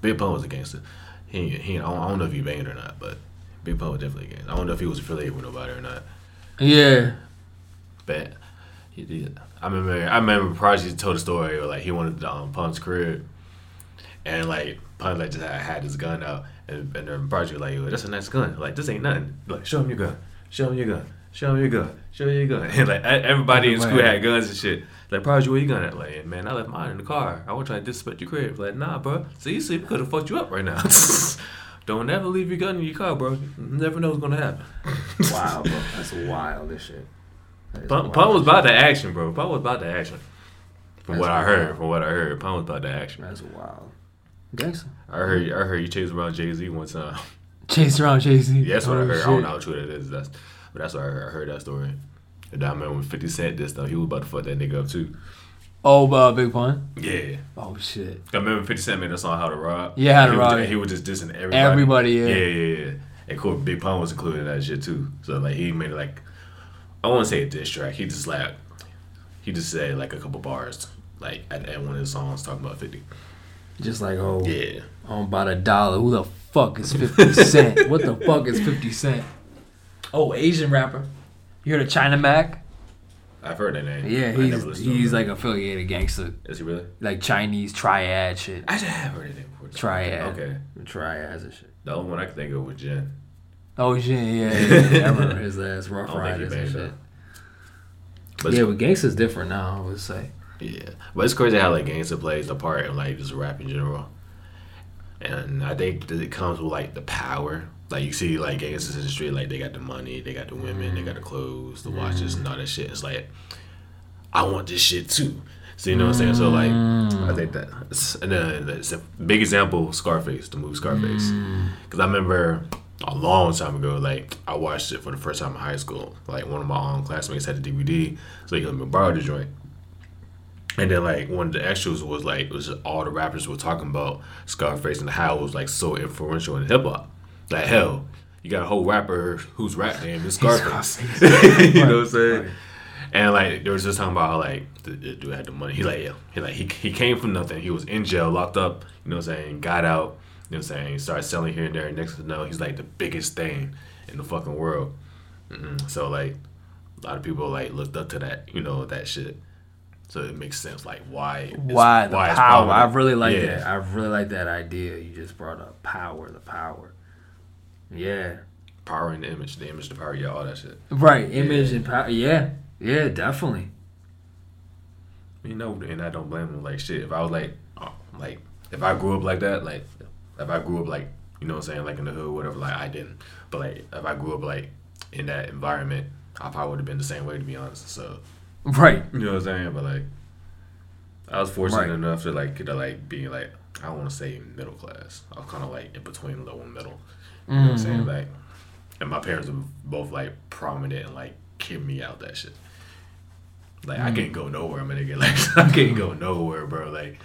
Big Pun was a gangster. He he. I don't, I don't know if he banged or not, but Big Pun was definitely a gangster. I don't know if he was affiliated with nobody or not. Yeah. But he did. I remember. I remember Prodigy told a story where like he wanted to um, Pun's crib, and like Pun like just had, had his gun out, and, and then Prodigy was like, "Yo, that's a nice gun. Like this ain't nothing. Like show him your gun. Show him your gun. Show him your gun. Show him your gun." And like everybody in school had guns and shit. Like Prodigy, where you gun at? Like man, I left mine in the car. I was trying to disrespect your crib. Like nah, bro. See, you sleep could have fucked you up right now. Don't ever leave your gun in your car, bro. You never know what's gonna happen. Wow, bro. That's wild. This shit. Pun, was about the action, bro. Pun was about the action. From That's what I wild. heard, from what I heard, Pun was about the action. That's wild. Gangster. I heard, I heard you chased around Jay Z one time. Chase around Jay Z. Yeah, that's what I Oh, heard. I don't know how true that is. That's, but that's what I heard. I heard that story. And I remember when Fifty Cent did stuff, he was about to fuck that nigga up too. Oh, uh, Big Pun. Yeah, Oh shit. I remember Fifty Cent made a song "How to Rob." Yeah, How to he was Rob. just- he was just dissing everybody. Everybody, yeah. yeah, yeah, yeah. And cool, Big Pun was included in that shit too. So like he made it like, I want to say a diss track. He just like, he just said like a couple bars like at, at one of his songs talking about Fifty. Just like oh, Yeah. I'm about a dollar. Who the fuck is Fifty Cent? what the fuck is Fifty Cent? Oh, Asian rapper. You heard of China Mac? I've heard that name. Yeah, he's never listened to he's him. like affiliated gangster, Is he really? like Chinese triad shit. I just have heard that name before. Triad. Okay. Triads and shit. The only one I can think of was Jen. Oh shit, yeah, yeah, yeah. I remember his ass Ruff I don't think he Ryders and shit. her. But yeah, it's, but gangsta's different now. I would say. yeah, but it's crazy how like gangster plays the part in like just rap in general. And I think that it comes with like the power. Like you see like gangsters in the street, like they got the money, they got the women, they got the clothes, the watches, mm. and all that shit. It's like I want this shit too. So you know what I'm saying? So like mm. I think that, and then it's a big example, Scarface, the movie Scarface, mm. because I remember a long time ago, like I watched it for the first time in high school. Like one of my um, classmates had the DVD, so he let me borrow the joint. And then like one of the extras was like it was just all the rappers were talking about Scarface and how it was like so influential in hip hop. Like hell, you got a whole rapper whose rap name is Scarface. you know what I'm saying? Right. And like there was just talking about how like the, the dude had the money. He like yeah, he like he, he came from nothing. He was in jail, locked up. You know what I'm saying? Got out. You know what I'm saying? He Started selling here and there. Next to know, he's like the biggest thing in the fucking world. mm So like a lot of people like looked up to that. You know that shit. So it makes sense like why Why the it's power? I really like Yeah. that. I really like that idea you just brought up. Power, the power. Yeah. Power and the image, the image, the power, yeah, all that shit. Right. Image and power. Yeah. Yeah. Definitely. You know, and I don't blame him. Like shit, if I was like, uh, like if I grew up like that, like if I grew up like you know what I'm saying, like in the hood, whatever. Like I didn't, but like if I grew up like in that environment, I probably would have been the same way to be honest. So Right. you know what I'm saying, but like I was fortunate Right. enough to like to like be like I don't want to say middle class. I was kind of like in between low and middle. You know what I'm saying? Mm-hmm. Like, and my parents were both like prominent and like kept me out that shit. Like I mm. can't go nowhere, I'm gonna get like I can't go nowhere, bro. Like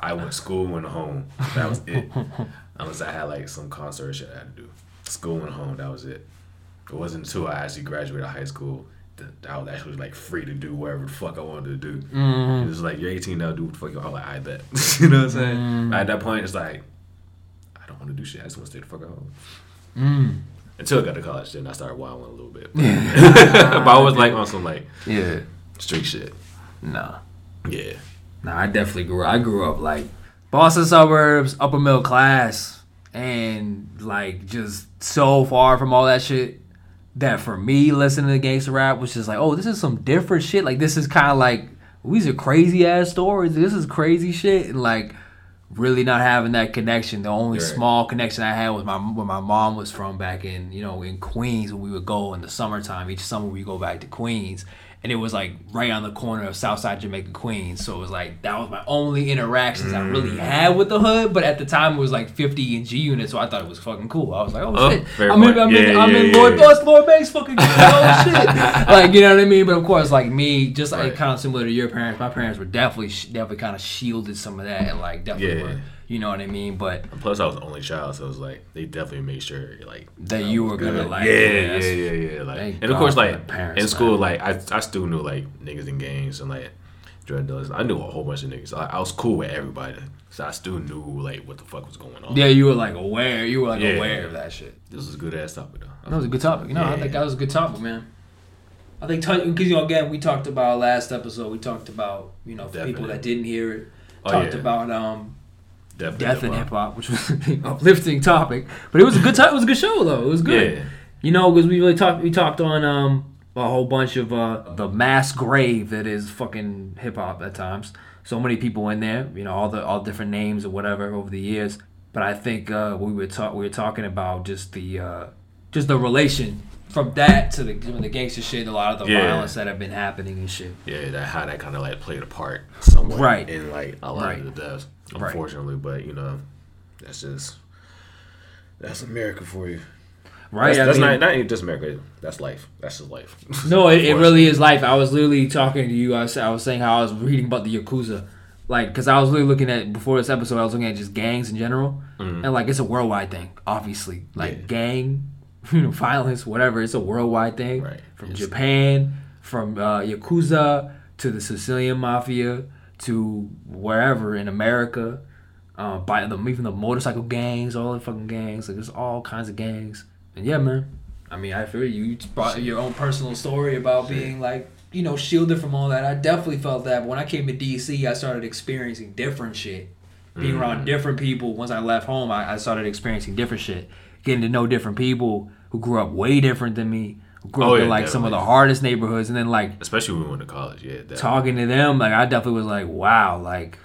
I went to school, went home. That was it. Unless I had like some concert shit I had to do. School and home, that was it. It wasn't until I actually graduated high school that I was actually like free to do whatever the fuck I wanted to do. Mm-hmm. It was like you're 18 now, do what the fuck you want. I'm like, I bet. you know what I'm saying? At that point, it's like I don't want to do shit. I just want to stay the fuck at home. Mm. Until I got to college, then I started wilding a little bit. But, but I was like on some like Yeah. street shit. Nah. Yeah. Nah, I definitely grew up. I grew up like Boston suburbs, upper middle class, and like just so far from all that shit that for me listening to gangster rap was just like, oh, this is some different shit. Like this is kind of like these are crazy ass stories. This is crazy shit, and like really not having that connection. The only Right. small connection I had was my where my mom was from back in you know in Queens when we would go in the summertime. Each summer we go back to Queens, and it was like right on the corner of Southside Jamaica, Queens. So it was like that was my only interactions I really Mm. had with the hood. But at the time it was like 50 in G-Unit, so I thought it was fucking cool. I was like, oh, Oh, shit, I'm in. I'm in, Yeah, I'm yeah, in yeah, Lloyd yeah. Bus, Lloyd Banks, fucking oh shit, like you know what I mean. But of course, like me, just like Right. kind of similar to your parents, my parents were definitely definitely kind of shielded some of that, and like definitely Yeah. were, you know what I mean. But And plus, I was the only child, so it was like they definitely made sure like That you were gonna, like, yeah, yeah, yeah, yeah, yeah. Like, and of course, like in school, like I, I still knew like niggas in gangs and like drug dealers. I knew a whole bunch of niggas. I, I was cool with everybody, so I still knew like what the fuck was going on. Yeah, you were like aware. You were like Yeah. aware of that shit. This was a good ass topic though. That was a good topic. No, I think that was a good topic, man. I think because you know again we talked about last episode. We talked about you know people that didn't hear it. Oh, talked yeah. about um Death in hip-hop. hip hop, which was an uplifting topic. But it was a good time. It was a good show though. It was good. Yeah. You know, because we really talked. We talked on um a whole bunch of uh the mass grave that is fucking hip hop at times. So many people in there. You know, all the all different names or whatever over the years. But I think uh, we were talk we were talking about just the uh, just the relation from that to the the gangster shit. And a lot of the Yeah. violence that have been happening and shit. Yeah, that how that kind of like played a part somewhat Right. in like a lot Right. of the deaths, Right. unfortunately. But you know, that's just that's America for you. Right. That's, that's mean- not not even just America. That's life. That's just life. No, it, it really is life. I was literally talking to you. I was, I was saying how I was reading about the Yakuza. Like, because I was really looking at, before this episode, I was looking at just gangs in general. And, like, it's a worldwide thing, obviously. Like, Mm-hmm. Yeah. gang, violence, whatever. It's a worldwide thing. Right. From It's- Japan, from uh, Yakuza to the Sicilian Mafia to wherever in America. Uh, by the even the motorcycle gangs, all the fucking gangs, like there's all kinds of gangs. And yeah, man, I mean, I feel you. You brought your own personal story about being like, you know, shielded from all that. I definitely felt that. But when I came to DC, I started experiencing different shit. Being Mm. around different people. Once I left home, I, I started experiencing different shit. Getting to know different people who grew up way different than me. Who grew Oh, up in yeah, like some of the hardest neighborhoods, and then like especially when we went to college. Yeah, that, talking to them, like I definitely was like, wow, like,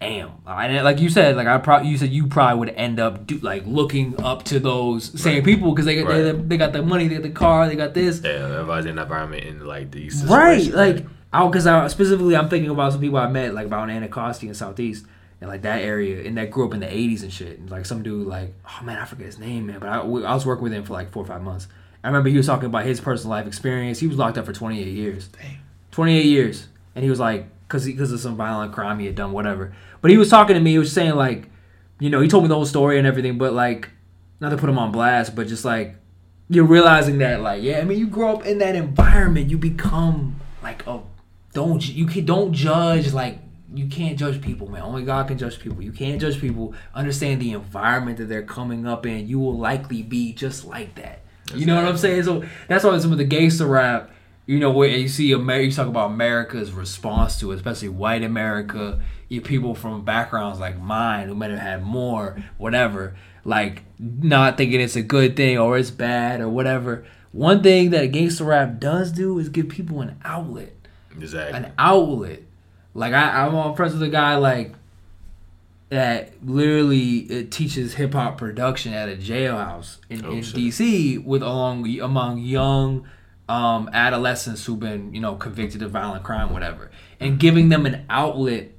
damn. Like you said, like I probably you said you probably would end up do, like looking up to those same Right. people because they got they, Right. they got the money, they got the car, they got this. yeah, everybody's in that environment in like these Right, like I because I specifically I'm thinking about some people I met like about Anacostia in Southeast and like that area and that grew up in the 80s and shit. And like some dude like oh man I forget his name man, but I, I was working with him for like four or five months. I remember he was talking about his personal life experience. He was locked up for 28 years. Damn. 28 years, and he was like because because of some violent crime he had done whatever. But he was talking to me. He was saying like you know he told me the whole story and everything, but like not to put him on blast, but just like you're realizing that like yeah i mean you grow up in that environment you become like oh don't you don't judge like you can't judge people man only god can judge people you can't judge people understand the environment that they're coming up in you will likely be just like that you know what i'm saying so that's why some of the gangster rap you know where you see America, you talk about America's response to it, especially white America. You people from backgrounds like mine who might have had more, whatever, like not thinking it's a good thing or it's bad or whatever. One thing that gangster rap does do is give people an outlet, exactly. an outlet. Like I, I'm on friends with a guy like that literally it teaches hip hop production at a jailhouse in, Oh, in. DC with along among young um, adolescents who've been you know convicted of violent crime, whatever, and giving them an outlet,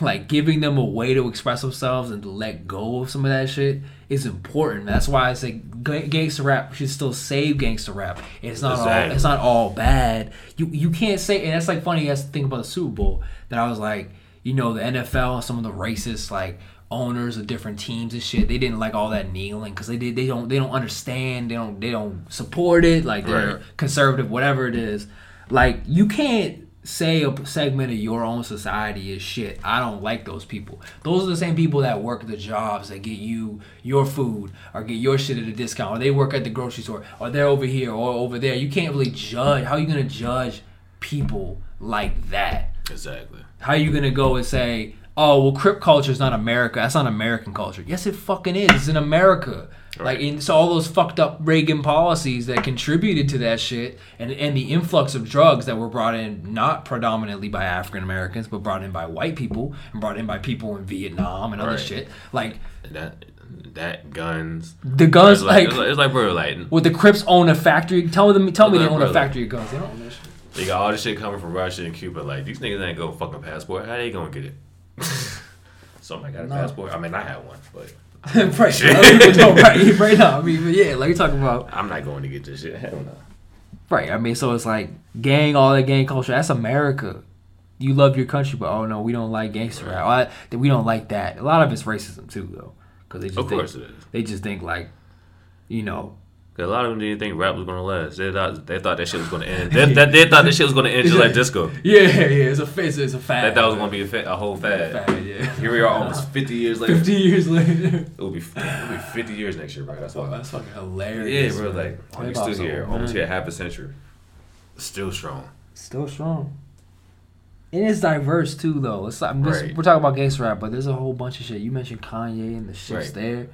like giving them a way to express themselves and to let go of some of that shit is important. That's why I say ga- gangster rap should still save gangster rap. It's not all it's not all bad. You you can't say and that's like funny. That's the thing about the Super Bowl that I was like, you know, the NFL and some of the racist like owners of different teams and shit. They didn't like all that kneeling because they did they don't they don't understand. They don't they don't support it. Like they're Right. conservative, whatever it is. Like you can't say a segment of your own society is shit. I don't like those people. Those are the same people that work the jobs that get you your food or get your shit at a discount or they work at the grocery store or they're over here or over there. You can't really judge. How are you gonna judge people like that? exactly. How are you gonna go and say, "Oh, well, Crip culture is not America. That's not American culture." Yes, it fucking is. It's in America. Like, Right. and so all those fucked up Reagan policies that contributed to that shit, and and the influx of drugs that were brought in not predominantly by African Americans, but brought in by white people and brought in by people in Vietnam and other Right. shit. Like that that guns. the guns, It's like, like. it's like, it's like bro, like with the Crips own a factory? Tell them, tell me they Like, own a factory of guns. They don't own that shit. they got all this shit coming from Russia and Cuba. Like these niggas ain't go fucking passport. How they gonna get it? Somebody got a No. passport. I mean, I have one, but right, right, right now. I mean, but yeah, like you're talking about. I'm not going to get this shit. Hell no. Right. I mean, so it's like gang, all that gang culture. That's America. You love your country, but oh no, we don't like gangster rap. I- we don't like that. A lot of it's racism too, though, because they just Of think, course it is. they just think like, you know, Cause a lot of them didn't think rap was gonna last. They thought they thought that shit was gonna end. They, they, they thought that shit was gonna end just like disco. Yeah, yeah, it's a it's, it's a fad. They thought it was gonna be a, fa- a whole fad. fad. Yeah. Here we are, almost fifty years later. Fifty years later. It'll be it'll be fifty years next year, bro. That's Oh, why. that's fucking hilarious. Yeah, bro. Like oh, you Hip-hop's still here, old, almost man. here, half a century, still strong. Still strong. And it's diverse too, though. It's like, Right. we're talking about gangster rap, but there's a whole bunch of shit. You mentioned Kanye and the shit's Right. there.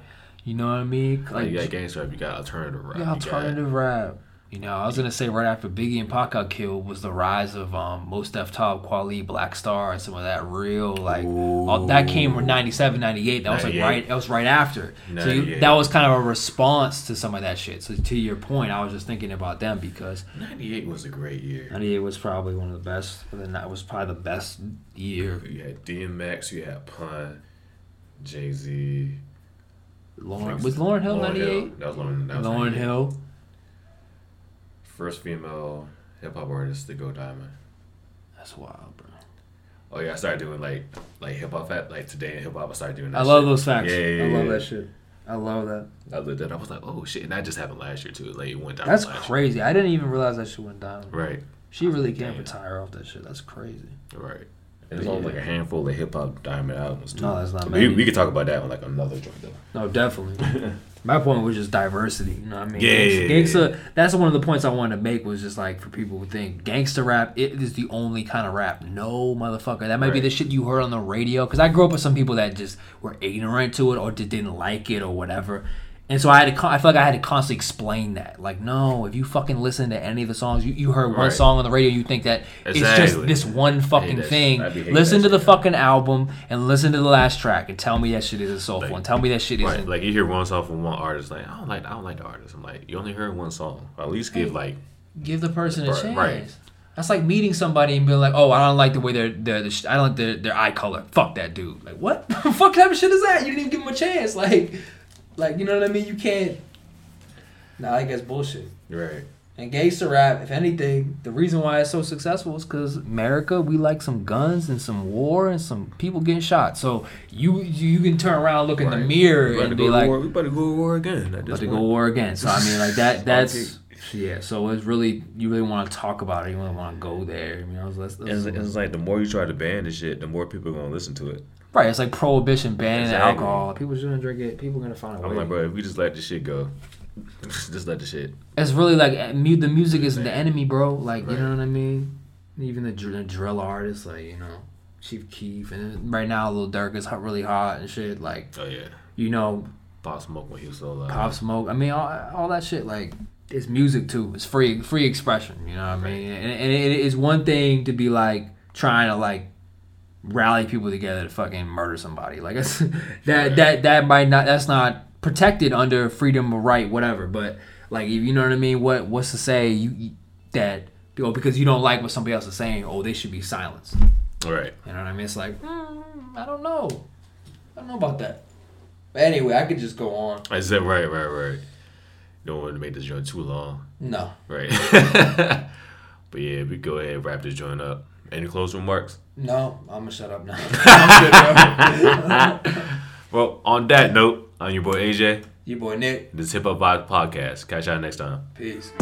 You know what I mean? Like you got gangster rap, you got alternative rap, Yeah, you got- alternative rap. You know, I was gonna say right after Biggie and Pac got killed was the rise of um Mos Def Top, Kweli, Black Star, and some of that real like all, that came from 97, 98. That was like right that was right after. So you, that was kind of a response to some of that shit. So to your point, I was just thinking about them because Ninety-eight was a great year. 98 was probably one of the best. But then that was probably the best year. You had DMX, you had Pun, Jay Z. Lauryn was Lauryn Hill 98. That was Lauryn. That was Lauryn 98. Hill. First female hip hop artist to go diamond. That's wild, bro. Oh yeah, I started doing like like hip hop at like today in hip hop. I started doing that. I love shit. those facts. Yeah, yeah, I love that shit. I love that. I looked at. I was like, oh shit, and that just happened last year too. Like it went down. That's crazy. I didn't even realize that shit went down. Right, She really can't retire off that shit. That's crazy. right. And there's only like a handful of hip hop diamond albums too. No, that's not we, many. we could talk about that on like another joint though. No, definitely. My point was just diversity. You know what I mean? Yeah, yeah, yeah, Gangsta. That's one of the points I wanted to make was just like for people who think gangster rap it is the only kind of rap. No, motherfucker. That might be the shit you heard on the radio. Because I grew up with some people that just were ignorant to it or just didn't like it or whatever. And so I had to. I feel like I had to constantly explain that. Like, no, if you fucking listen to any of the songs, you, you heard one Right. song on the radio, you think that it's just this one fucking thing. I be hating Listen to the shit. fucking album and listen to the last track and tell me that shit isn't soulful Like- and tell me that shit Right, isn't like you hear one song from one artist, like I don't like, I don't like the artist. I'm like, you only heard one song. At least give like, give the person a chance. right. That's like meeting somebody and being like, "Oh, I don't like the way they're, they're, the sh- I don't like their, their eye color. Fuck that dude. Like, what? Fuck type of shit is that? You didn't even give him a chance. Like, like you know what I mean? You can't. Nah, I guess bullshit. right, And gangster rap, if anything, the reason why it's so successful is because America, we like some guns and some war and some people getting shot. So you you can turn around, look in the mirror, and be like, war. We about to go to war again. About to go point. war again. So I mean, like that. That's yeah. So it's really you really want to talk about it. You really want to go there. You know, let's, let's, It's, it's like the more you try to ban this shit, the more people are gonna listen to it. Right. It's like prohibition banning Exactly. alcohol. People just gonna drink it. People gonna find a I'm way. like, bro, if we just let this shit go, just let the shit. It's really like uh, the music is the enemy, bro. Like you know what I mean. Even the, dr- the drill artists, like you know, Chief Keef, and right now Lil Durk is hot, really hot and shit. Like Oh yeah, you know, Pop Smoke when he was so loud. Pop Smoke. I mean, all, all that shit. Like it's music too. It's free, free expression. You know what I mean? And, and it is one thing to be like trying to like rally people together to fucking murder somebody. Like it's, that that that might not. That's not protected under freedom of right, whatever. But like, if you know what I mean, what what's to say you, you that oh, because you don't like what somebody else is saying, oh, they should be silenced. Right. You know what I mean? It's like mm, I don't know. I don't know about that. But anyway, I could just go on. I said right, right, right. Don't want to make this joint too long. No. Right. but yeah, we go ahead and wrap this joint up. Any closing remarks? No, I'm gonna shut up now. Good. Well, on that note, I'm your boy AJ. Your boy Nick. This is Hip Hop Vibe Podcast. Catch y'all next time. Peace.